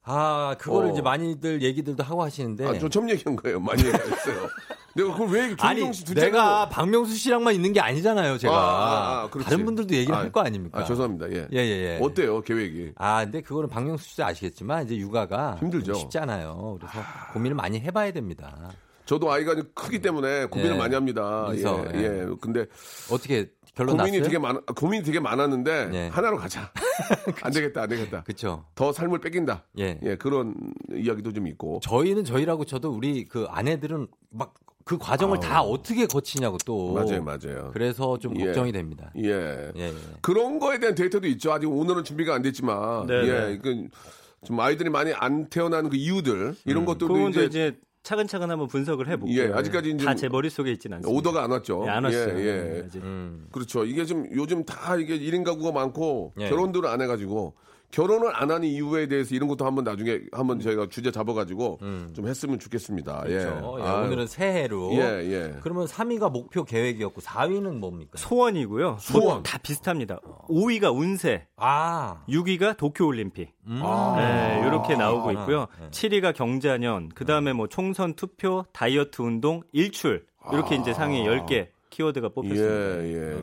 Speaker 6: 아, 그거를
Speaker 2: 어.
Speaker 6: 이제 많이들 얘기들도 하고 하시는데.
Speaker 2: 아, 저 처음 얘기한 거예요. 많이 얘기했어요. 내가 그걸 왜
Speaker 6: 네. 아니,
Speaker 2: 둘째
Speaker 6: 내가 박명수 씨랑만 있는 게 아니잖아요, 제가.
Speaker 2: 아, 아, 그렇지.
Speaker 6: 다른 분들도 얘기를
Speaker 2: 아,
Speaker 6: 할거 아닙니까?
Speaker 2: 아, 죄송합니다. 예.
Speaker 6: 예, 예, 예.
Speaker 2: 어때요, 계획이?
Speaker 6: 아, 근데 그거는 박명수 씨도 아시겠지만 이제 육아가
Speaker 2: 힘들죠.
Speaker 6: 좀 쉽잖아요. 그래서 고민을 많이 해 봐야 됩니다.
Speaker 2: 저도 아이가 좀 크기 때문에 고민을
Speaker 6: 예.
Speaker 2: 많이 합니다.
Speaker 6: 그래서,
Speaker 2: 예,
Speaker 6: 예.
Speaker 2: 예. 근데
Speaker 6: 어떻게 결론
Speaker 2: 고민이
Speaker 6: 났어요?
Speaker 2: 되게 많 고민이 되게 많았는데
Speaker 6: 예.
Speaker 2: 하나로 가자. 안 되겠다, 안 되겠다.
Speaker 6: 그렇죠.
Speaker 2: 더 삶을 뺏긴다.
Speaker 6: 예.
Speaker 2: 그런 이야기도 좀 있고.
Speaker 6: 저희는 저희라고 쳐도 우리 그 아내들은 막 그 과정을 다 어떻게 거치냐고 또.
Speaker 2: 맞아요, 맞아요.
Speaker 6: 그래서 좀
Speaker 2: 예.
Speaker 6: 걱정이 됩니다.
Speaker 2: 예.
Speaker 6: 예, 예.
Speaker 2: 그런 거에 대한 데이터도 있죠. 아직 오늘은 준비가 안 됐지만.
Speaker 5: 네,
Speaker 2: 예. 그, 좀 아이들이 많이 안 태어나는 그 이유들 이런 것들도
Speaker 5: 그건
Speaker 2: 이제,
Speaker 5: 이제, 차근차근 한번 분석을 해볼게요.
Speaker 2: 예, 아직까지 이제
Speaker 5: 다제 머릿속에 있진 않습니다.
Speaker 2: 오더가 안 왔죠.
Speaker 5: 예, 안 왔어요.
Speaker 2: 예, 예.
Speaker 6: 음.
Speaker 2: 그렇죠. 이게 좀 요즘 다 이게 1인 가구가 많고
Speaker 6: 예.
Speaker 2: 결혼들을 안 해가지고 결혼을 안 하는 이유에 대해서 이런 것도 한번 나중에 한번 저희가 주제 잡아가지고 좀 했으면 좋겠습니다.
Speaker 6: 음. 그렇죠.
Speaker 2: 예.
Speaker 6: 예. 오늘은 새해로.
Speaker 2: 예, 예.
Speaker 6: 그러면 3위가 목표 계획이었고 4위는 뭡니까?
Speaker 5: 소원이고요.
Speaker 2: 소원.
Speaker 5: 뭐다 비슷합니다. 5위가 운세,
Speaker 6: 아.
Speaker 5: 6위가 도쿄올림픽.
Speaker 6: 음.
Speaker 5: 네, 이렇게 나오고. 있고요.
Speaker 6: 네.
Speaker 5: 7위가 경자년, 그 다음에 뭐 총선 투표, 다이어트 운동, 일출. 이렇게 이제 상위 10개 키워드가
Speaker 2: 예,
Speaker 5: 뽑혔습니다.
Speaker 2: 예.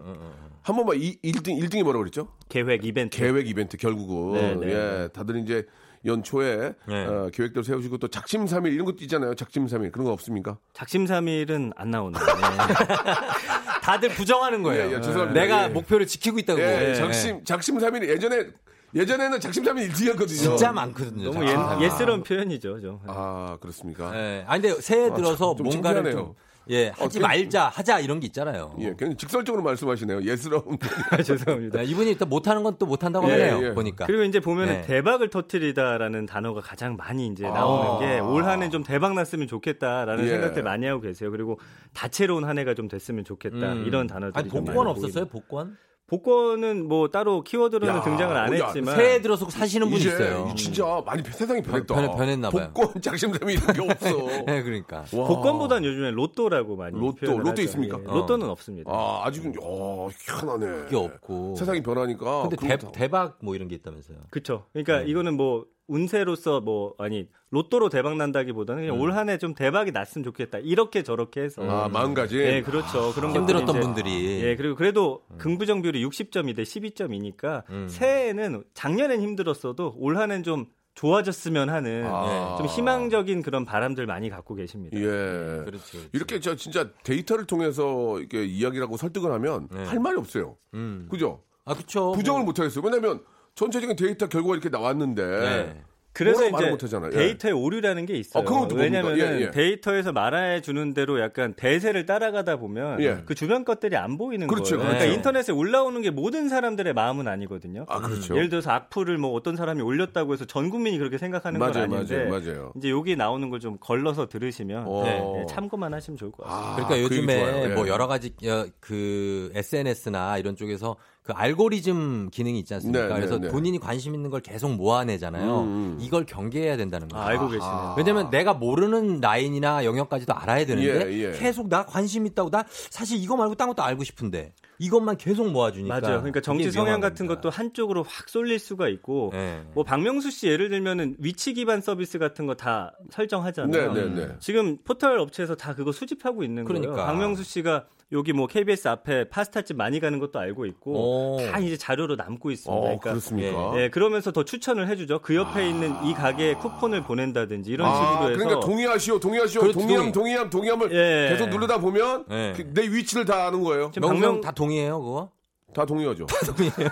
Speaker 2: 한 번만 이 1등 1등이 뭐라고 그랬죠?
Speaker 5: 계획, 이벤트.
Speaker 2: 계획 이벤트 결국은
Speaker 5: 네, 네,
Speaker 2: 예, 다들 이제 연초에
Speaker 6: 네.
Speaker 2: 어, 계획대로 세우시고 또 작심삼일 이런 것도 있잖아요. 작심삼일 그런 거 없습니까?
Speaker 5: 작심삼일은 안 나오네요.
Speaker 6: 다들 부정하는 거예요.
Speaker 2: 예, 예, 죄송합니다.
Speaker 6: 내가
Speaker 2: 예.
Speaker 6: 목표를 지키고 있다고.
Speaker 2: 예,
Speaker 6: 예.
Speaker 2: 작심 작심삼일 예전에 예전에는 작심삼일 1등이었거든요.
Speaker 6: 진짜 많거든요.
Speaker 5: 너무. 옛, 옛스러운 표현이죠. 좀.
Speaker 2: 아 그렇습니까?
Speaker 6: 예. 아니 근데 새해
Speaker 2: 아,
Speaker 6: 들어서
Speaker 2: 좀
Speaker 6: 뭔가를
Speaker 2: 창피하네요.
Speaker 6: 좀 예, 하지
Speaker 2: 그-
Speaker 6: 말자, 하자 이런 게 있잖아요.
Speaker 2: 예, 굉장히 직설적으로 말씀하시네요. 예스러운.
Speaker 5: 죄송합니다.
Speaker 6: 네, 이분이 또 못하는 건 또 못한다고
Speaker 2: 예,
Speaker 6: 하네요.
Speaker 2: 예.
Speaker 6: 보니까.
Speaker 5: 그리고 이제 보면은
Speaker 6: 네.
Speaker 5: 대박을 터트리다라는 단어가 가장 많이 이제
Speaker 2: 아.
Speaker 5: 나오는 게올 한해 좀 대박 났으면 좋겠다라는
Speaker 2: 예.
Speaker 5: 생각들 많이 하고 계세요. 그리고 다채로운 한 해가 좀 됐으면 좋겠다
Speaker 6: 음.
Speaker 5: 이런 단어들이
Speaker 6: 아니
Speaker 5: 좀
Speaker 6: 복권 없었어요?
Speaker 5: 보이네요.
Speaker 6: 복권?
Speaker 5: 복권은 뭐 따로 키워드로는
Speaker 2: 야,
Speaker 5: 등장을 안
Speaker 2: 야,
Speaker 5: 했지만
Speaker 6: 새해 들어서 사시는 분이 있어요.
Speaker 2: 진짜 많이 세상이 변했다.
Speaker 6: 변- 변했나 봐요.
Speaker 2: 복권 작심삼일 이런 게 없어.
Speaker 6: 네, 그러니까.
Speaker 2: 와.
Speaker 5: 복권보다는 요즘에 로또라고 많이
Speaker 2: 로또,
Speaker 5: 표현을
Speaker 2: 로또
Speaker 5: 하죠.
Speaker 2: 있습니까?
Speaker 5: 예, 로또는 없습니다.
Speaker 2: 아, 아직은 어, 희한하네.
Speaker 6: 그게 없고.
Speaker 2: 세상이 변하니까.
Speaker 6: 근데
Speaker 2: 그런
Speaker 6: 대, 대박 뭐 이런 게 있다면서요.
Speaker 5: 그렇죠. 그러니까
Speaker 6: 네.
Speaker 5: 이거는 뭐 운세로서 뭐 아니 로또로 대박 난다기보다는
Speaker 6: 음.
Speaker 5: 그냥 올한해 좀 대박이 났으면 좋겠다. 이렇게 저렇게 해서
Speaker 2: 아, 마음가짐.
Speaker 5: 예, 그렇죠. 그런
Speaker 6: 힘들었던 분들이.
Speaker 5: 예, 그리고 그래도 긍부정 비율이 60점이 돼 12점이니까
Speaker 6: 음.
Speaker 5: 새해에는 작년엔 힘들었어도 올 한해는 좀 좋아졌으면 하는
Speaker 2: 아.
Speaker 5: 좀 희망적인 그런 바람들 많이 갖고 계십니다.
Speaker 2: 예.
Speaker 6: 그렇지. 그렇지.
Speaker 2: 이렇게 저 진짜 데이터를 통해서 이렇게 이야기라고 설득을 하면
Speaker 6: 네.
Speaker 2: 할 말이 없어요.
Speaker 6: 음.
Speaker 2: 그죠?
Speaker 6: 아, 그쵸.
Speaker 2: 부정을
Speaker 6: 뭐,
Speaker 2: 못 하겠어요. 왜냐면 전체적인 데이터 결과가 이렇게 나왔는데
Speaker 6: 네.
Speaker 5: 그래서 이제
Speaker 2: 못하잖아요. 예.
Speaker 5: 데이터의 오류라는 게 있어요.
Speaker 2: 뭡니까?
Speaker 5: 왜냐하면
Speaker 2: 예, 예.
Speaker 5: 데이터에서 말해 주는 대로 약간 대세를 따라가다 보면
Speaker 2: 예.
Speaker 5: 그 주변 것들이 안 보이는
Speaker 2: 그렇죠,
Speaker 5: 거예요.
Speaker 2: 그렇죠.
Speaker 5: 그러니까 인터넷에 올라오는 게 모든 사람들의 마음은 아니거든요.
Speaker 2: 아, 그렇죠.
Speaker 5: 예를 들어서 악플을 뭐 어떤 사람이 올렸다고 해서 전 국민이 그렇게 생각하는
Speaker 2: 맞아요,
Speaker 5: 건 아닌데
Speaker 2: 맞아요, 맞아요.
Speaker 5: 이제 여기 나오는 걸 좀 걸러서 들으시면
Speaker 2: 어.
Speaker 5: 네, 네, 참고만 하시면 좋을 것 같습니다.
Speaker 2: 아,
Speaker 6: 그러니까
Speaker 2: 그 얘기
Speaker 6: 요즘에
Speaker 2: 좋아요. 예.
Speaker 6: 뭐 여러 가지 어, 그 SNS나 이런 쪽에서 그 알고리즘 기능이 있지 않습니까?
Speaker 2: 네,
Speaker 6: 그래서
Speaker 2: 네, 네.
Speaker 6: 본인이 관심 있는 걸 계속 모아내잖아요.
Speaker 2: 음.
Speaker 6: 이걸 경계해야 된다는 거죠.
Speaker 5: 아, 알고 계시네요.
Speaker 6: 왜냐면 내가 모르는 라인이나 영역까지도 알아야 되는데
Speaker 2: 예, 예.
Speaker 6: 계속 나 관심 있다고 나 사실 이거 말고 딴 것도 알고 싶은데 이것만 계속 모아주니까
Speaker 5: 맞아요. 그러니까 정치 성향 같은
Speaker 6: 겁니다.
Speaker 5: 것도 한쪽으로 확 쏠릴 수가 있고
Speaker 6: 네.
Speaker 5: 뭐 박명수 씨 예를 들면은 위치 기반 서비스 같은 거 다 설정하잖아요.
Speaker 2: 네, 네, 네.
Speaker 5: 지금 포털 업체에서 다 그거 수집하고 있는
Speaker 6: 그러니까.
Speaker 5: 거예요. 박명수 씨가 여기 뭐 KBS 앞에 파스타집 많이 가는 것도 알고 있고
Speaker 6: 오.
Speaker 5: 다 이제 자료로 남고 있습니다.
Speaker 2: 어,
Speaker 5: 그러니까
Speaker 2: 그렇습니까?
Speaker 5: 네, 그러면서 더 추천을 해주죠. 그 옆에 있는 이 가게에 쿠폰을 보낸다든지 이런
Speaker 2: 아,
Speaker 5: 식으로 해서
Speaker 2: 그러니까 동의하시오, 동의하시오,
Speaker 6: 그렇죠,
Speaker 2: 동의함,
Speaker 6: 동의.
Speaker 2: 동의 함, 동의함을
Speaker 5: 예.
Speaker 2: 계속 누르다 보면
Speaker 6: 예.
Speaker 2: 그- 내 위치를 다 아는 거예요.
Speaker 5: 박명-
Speaker 6: 다 동의해요 그거?
Speaker 2: 다 동의하죠.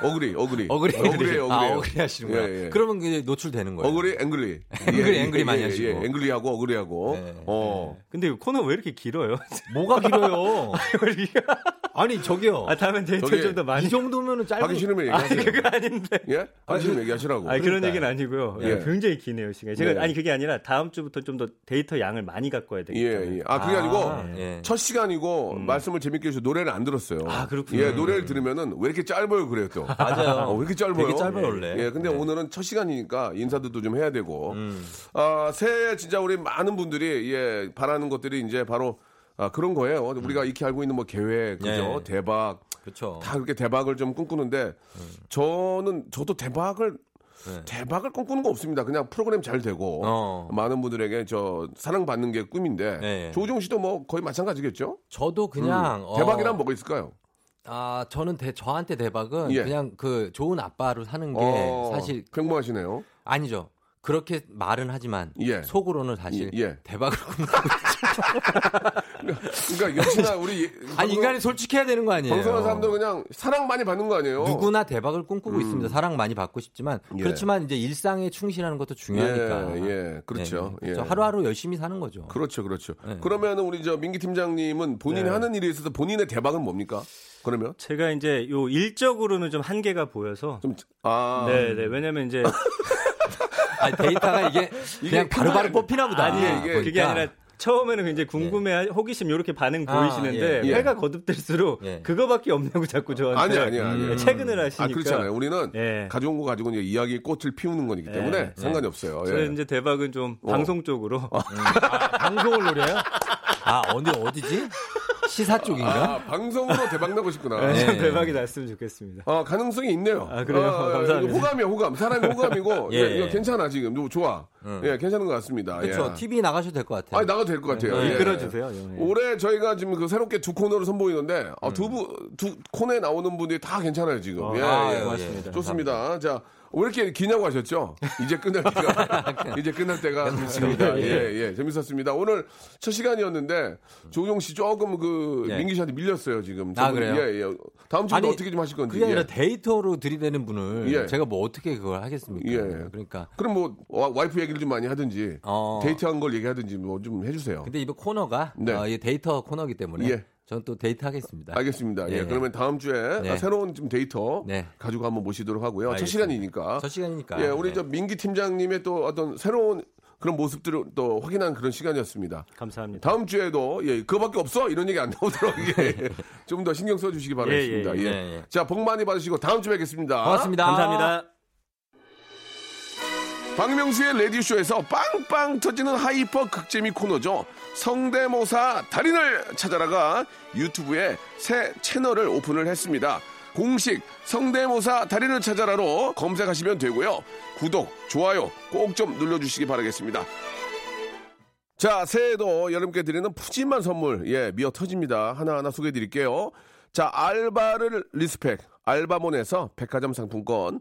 Speaker 6: agree,
Speaker 2: agree. agree agree,
Speaker 6: 아 agree 하시는 거예요.
Speaker 2: 예, 예.
Speaker 6: 그러면 이제 노출되는 거예요. agree, angry. angry, angry 많이 하시고.
Speaker 2: 예, angry하고 agree하고.
Speaker 6: 네.
Speaker 2: 어.
Speaker 5: 근데 이 코너 왜 이렇게 길어요?
Speaker 6: 뭐가 길어요? 아니 저기요.
Speaker 5: 아 다음엔 데이터 좀 더 많이
Speaker 6: 이 정도면은 짧은
Speaker 2: 하기 싫으면
Speaker 5: 아니
Speaker 2: 얘기하세요.
Speaker 5: 그거 아닌데.
Speaker 2: 예? 하기 싫으면 얘기하시라고.
Speaker 5: 아니 그런
Speaker 6: 그러니까요.
Speaker 5: 얘기는 아니고요.
Speaker 2: 예.
Speaker 5: 예, 굉장히 기네요 시간. 제가
Speaker 2: 네.
Speaker 5: 아니 그게 아니라 다음 주부터 좀 더 데이터 양을 많이 갖고 와야 되겠다.
Speaker 2: 예, 예. 아, 그게 아, 니고
Speaker 6: 예.
Speaker 2: 첫 시간이고 말씀을 재밌게 해서 노래를 안 들었어요.
Speaker 5: 아, 그렇군요.
Speaker 2: 예, 노래를 들으면은 왜 이렇게 짧아요, 그래요, 또.
Speaker 6: 맞아요.
Speaker 2: 어, 왜 이렇게 짧아요?
Speaker 6: 되게 짧아요, 원래.
Speaker 2: 예, 근데 오늘은 첫 시간이니까 인사도 좀 해야 되고.
Speaker 6: 음.
Speaker 2: 아, 새해 진짜 우리 많은 분들이 예, 바라는 것들이 이제 바로 아, 그런 거예요. 우리가 익히 알고 있는 뭐 계획, 그죠?
Speaker 6: 예.
Speaker 2: 대박.
Speaker 6: 그렇죠.
Speaker 2: 다 그렇게 대박을 좀 꿈꾸는데 저는 저도 대박을
Speaker 6: 네.
Speaker 2: 대박을 꿈꾸는 거 없습니다. 그냥 프로그램 잘 되고
Speaker 6: 어.
Speaker 2: 많은 분들에게 저 사랑받는 게 꿈인데
Speaker 6: 네.
Speaker 2: 조종 씨도 뭐 거의 마찬가지겠죠?
Speaker 6: 저도 그냥 어,
Speaker 2: 대박이란 뭐가 있을까요?
Speaker 6: 아 저는 대, 저한테 대박은
Speaker 2: 예.
Speaker 6: 그냥 그 좋은 아빠로 사는 게
Speaker 2: 어,
Speaker 6: 사실
Speaker 2: 평범하시네요.
Speaker 6: 아니죠. 그렇게 말은 하지만
Speaker 2: 예.
Speaker 6: 속으로는 사실
Speaker 2: 예.
Speaker 6: 대박을 꿈꾸고
Speaker 2: 그러니까 역시나 우리 예-
Speaker 6: 아니 인간이 솔직해야 되는 거 아니에요.
Speaker 2: 방송하는 사람들 그냥 사랑 많이 받는 거 아니에요?
Speaker 6: 누구나 대박을 꿈꾸고 있습니다. 사랑 많이 받고 싶지만
Speaker 2: 음. 예.
Speaker 6: 그렇지만 이제 일상에 충실하는 것도 중요하니까.
Speaker 2: 예, 예, 그렇죠.
Speaker 6: 그래서 하루하루 열심히 사는 거죠.
Speaker 2: 그렇죠, 그렇죠.
Speaker 6: 네.
Speaker 2: 그러면은 우리 저 민기 팀장님은 본인이
Speaker 5: 네.
Speaker 2: 하는 일에 있어서 본인의 대박은 뭡니까? 그러면
Speaker 5: 제가 이제 요 일적으로는 좀 한계가 보여서
Speaker 2: 좀 아,
Speaker 5: 네, 네. 왜냐면 이제
Speaker 6: 아니, 데이터가 이게 그냥 바로바로 뽑히나 보다.
Speaker 2: 아니에요, 이게
Speaker 5: 그게
Speaker 6: 보니까.
Speaker 5: 아니라 처음에는 굉장히 궁금해 호기심 이렇게 반응
Speaker 6: 아,
Speaker 5: 보이시는데
Speaker 2: 예, 예.
Speaker 5: 회가 거듭될수록
Speaker 6: 예.
Speaker 5: 그거밖에 없냐고 자꾸 저한테
Speaker 2: 아니 아니 아니.
Speaker 5: 예, 최근을 하시니까
Speaker 2: 아 그렇잖아요. 우리는
Speaker 5: 예.
Speaker 2: 가져온 거 가지고 이제 이야기 꽃을 피우는 거기 때문에
Speaker 5: 예.
Speaker 2: 상관이 없어요. 예.
Speaker 5: 저는 이제 대박은 좀 방송 쪽으로
Speaker 6: 방송을 노려요? 아 어디 어디지? 시사 쪽인가?
Speaker 2: 아, 방송으로 대박 나고 싶구나.
Speaker 5: 네,
Speaker 6: 네.
Speaker 5: 좀 대박이 났으면 좋겠습니다.
Speaker 2: 아, 가능성이 있네요.
Speaker 5: 아, 그래요? 감사합니다.
Speaker 2: 이거 호감이야, 호감. 사람이 호감이고,
Speaker 6: 예,
Speaker 2: 예, 이거
Speaker 6: 예.
Speaker 2: 괜찮아, 지금. 이거 좋아. 예, 괜찮은 것 같습니다.
Speaker 6: 그렇죠.
Speaker 2: 예.
Speaker 6: TV 나가셔도 될 것 같아요.
Speaker 2: 아, 나가도 될 것 같아요.
Speaker 6: 네,
Speaker 2: 예.
Speaker 5: 이끌어주세요. 예.
Speaker 2: 올해 저희가 지금 그 새롭게 두 코너를 선보이는데, 아, 두, 부, 두 코너에 나오는 분들이 다 괜찮아요, 지금.
Speaker 5: 어,
Speaker 2: 예,
Speaker 6: 아,
Speaker 2: 예.
Speaker 5: 고맙습니다.
Speaker 2: 좋습니다. 자, 왜 이렇게 기냐고 하셨죠? 이제 끝날 때가, 이제 끝날 때가 됐습니다. 예, 예. 재밌었습니다. 오늘 첫 시간이었는데, 조용 씨 조금 그,
Speaker 6: 예.
Speaker 2: 민기 씨한테 밀렸어요, 지금.
Speaker 6: 아, 그래요?
Speaker 2: 예, 예. 다음 주에 어떻게 좀 하실 건지.
Speaker 6: 그게 아니라
Speaker 2: 예.
Speaker 6: 데이터로 들이대는 분을
Speaker 2: 예.
Speaker 6: 제가 뭐 어떻게 그걸 하겠습니까?
Speaker 2: 예.
Speaker 6: 그러니까
Speaker 2: 그럼 뭐, 와- 와이프 얘기를 좀 많이 하든지,
Speaker 6: 어.
Speaker 2: 데이트한 걸 얘기하든지 뭐 좀 해주세요.
Speaker 6: 근데 이번 코너가
Speaker 2: 네.
Speaker 6: 어, 이 데이터 코너기 때문에
Speaker 2: 예.
Speaker 6: 저는 또 데이트 하겠습니다.
Speaker 2: 알겠습니다. 예,
Speaker 6: 예.
Speaker 2: 그러면 다음 주에
Speaker 6: 네.
Speaker 2: 새로운 좀 데이터
Speaker 6: 네.
Speaker 2: 가지고 한번 모시도록 하고요. 첫
Speaker 6: 알겠습니다.
Speaker 2: 시간이니까.
Speaker 6: 첫 시간이니까.
Speaker 2: 예, 우리
Speaker 6: 네.
Speaker 2: 저 민기 팀장님의 또 어떤 새로운 그런 모습들을 또 확인한 그런 시간이었습니다.
Speaker 5: 감사합니다.
Speaker 2: 다음 주에도 예, 그거밖에 없어 이런 얘기 안 나오도록 예, 좀더 신경 써주시기 바라겠습니다.
Speaker 5: 예,
Speaker 2: 예,
Speaker 5: 예,
Speaker 6: 예, 예.
Speaker 2: 자, 복 많이 받으시고 다음 주에 뵙겠습니다.
Speaker 6: 고맙습니다.
Speaker 5: 감사합니다.
Speaker 2: 박명수의 라디오쇼에서 빵빵 터지는 hyper 극재미 코너죠. 성대모사 달인을 찾아라가 유튜브에 새 채널을 오픈을 했습니다. 공식 성대모사 달인을 찾아라로 검색하시면 되고요. 구독, 좋아요 꼭 좀 눌러주시기 바라겠습니다. 자, 새해에도 여러분께 드리는 푸짐한 선물, 예, 미어 터집니다. 하나하나 소개해 드릴게요. 자, 알바를 respect, 알바몬에서 백화점 상품권,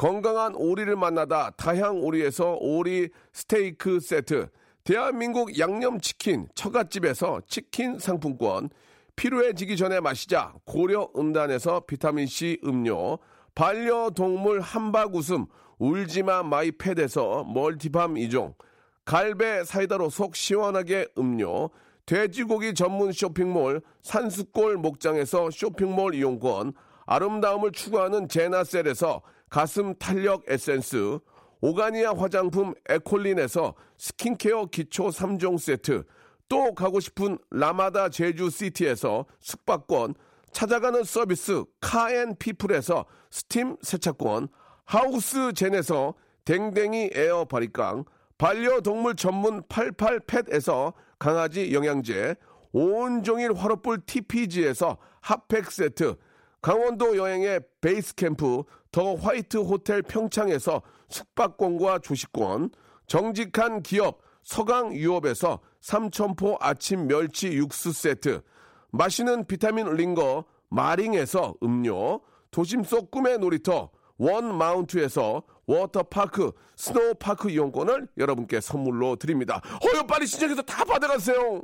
Speaker 2: 건강한 오리를 만나다 다향 오리에서 오리 스테이크 세트, 대한민국 양념치킨 처갓집에서 치킨 상품권, 필요해지기 전에 마시자. 고려 은단에서 비타민C 음료, 반려동물 함박웃음. 울지마 마이 팻에서 multi balm 이종. 갈배 사이다로 속 시원하게 음료. 돼지고기 전문 쇼핑몰 산수골 목장에서 쇼핑몰 이용권. 아름다움을 추구하는 제나셀에서 가슴 탄력 에센스 오가니아 화장품 에콜린에서 스킨케어 기초 3종 세트 또 가고 싶은 라마다 제주시티에서 숙박권 찾아가는 서비스 카앤피플에서 스팀 세차권, 하우스 젠에서 댕댕이 에어 바리깡, 반려동물 전문 88팻에서 강아지 영양제, 온종일 화로불 TPG에서 핫팩 세트, 강원도 여행의 베이스 캠프 더 화이트 호텔 평창에서 숙박권과 조식권, 정직한 기업 서강 유업에서 삼천포 아침 멸치 육수 세트, 마시는 비타민 링거 마링에서 음료, 도심 속 꿈의 놀이터 원 마운트에서 워터파크 스노우파크 이용권을 여러분께 선물로 드립니다. 어여 빨리 신청해서 다 받아가세요.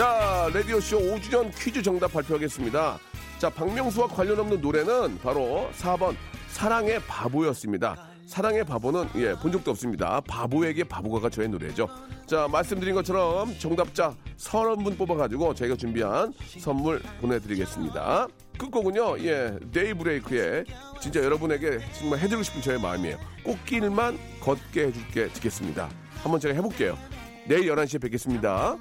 Speaker 2: 자, 라디오쇼 5주년 퀴즈 정답 발표하겠습니다. 자, 박명수와 관련 없는 노래는 바로 4번 사랑의 바보였습니다. 사랑의 바보는 예, 본 적도 없습니다. 바보에게 바보가가 저의 노래죠. 자, 말씀드린 것처럼 정답자 30분 뽑아가지고 저희가 준비한 선물 보내드리겠습니다. 끝곡은요, 예, 데이 브레이크의 진짜 여러분에게 정말 해드리고 싶은 저의 마음이에요. 꽃길만 걷게 해줄게 듣겠습니다. 한번 제가 해볼게요. 내일 11시에 뵙겠습니다.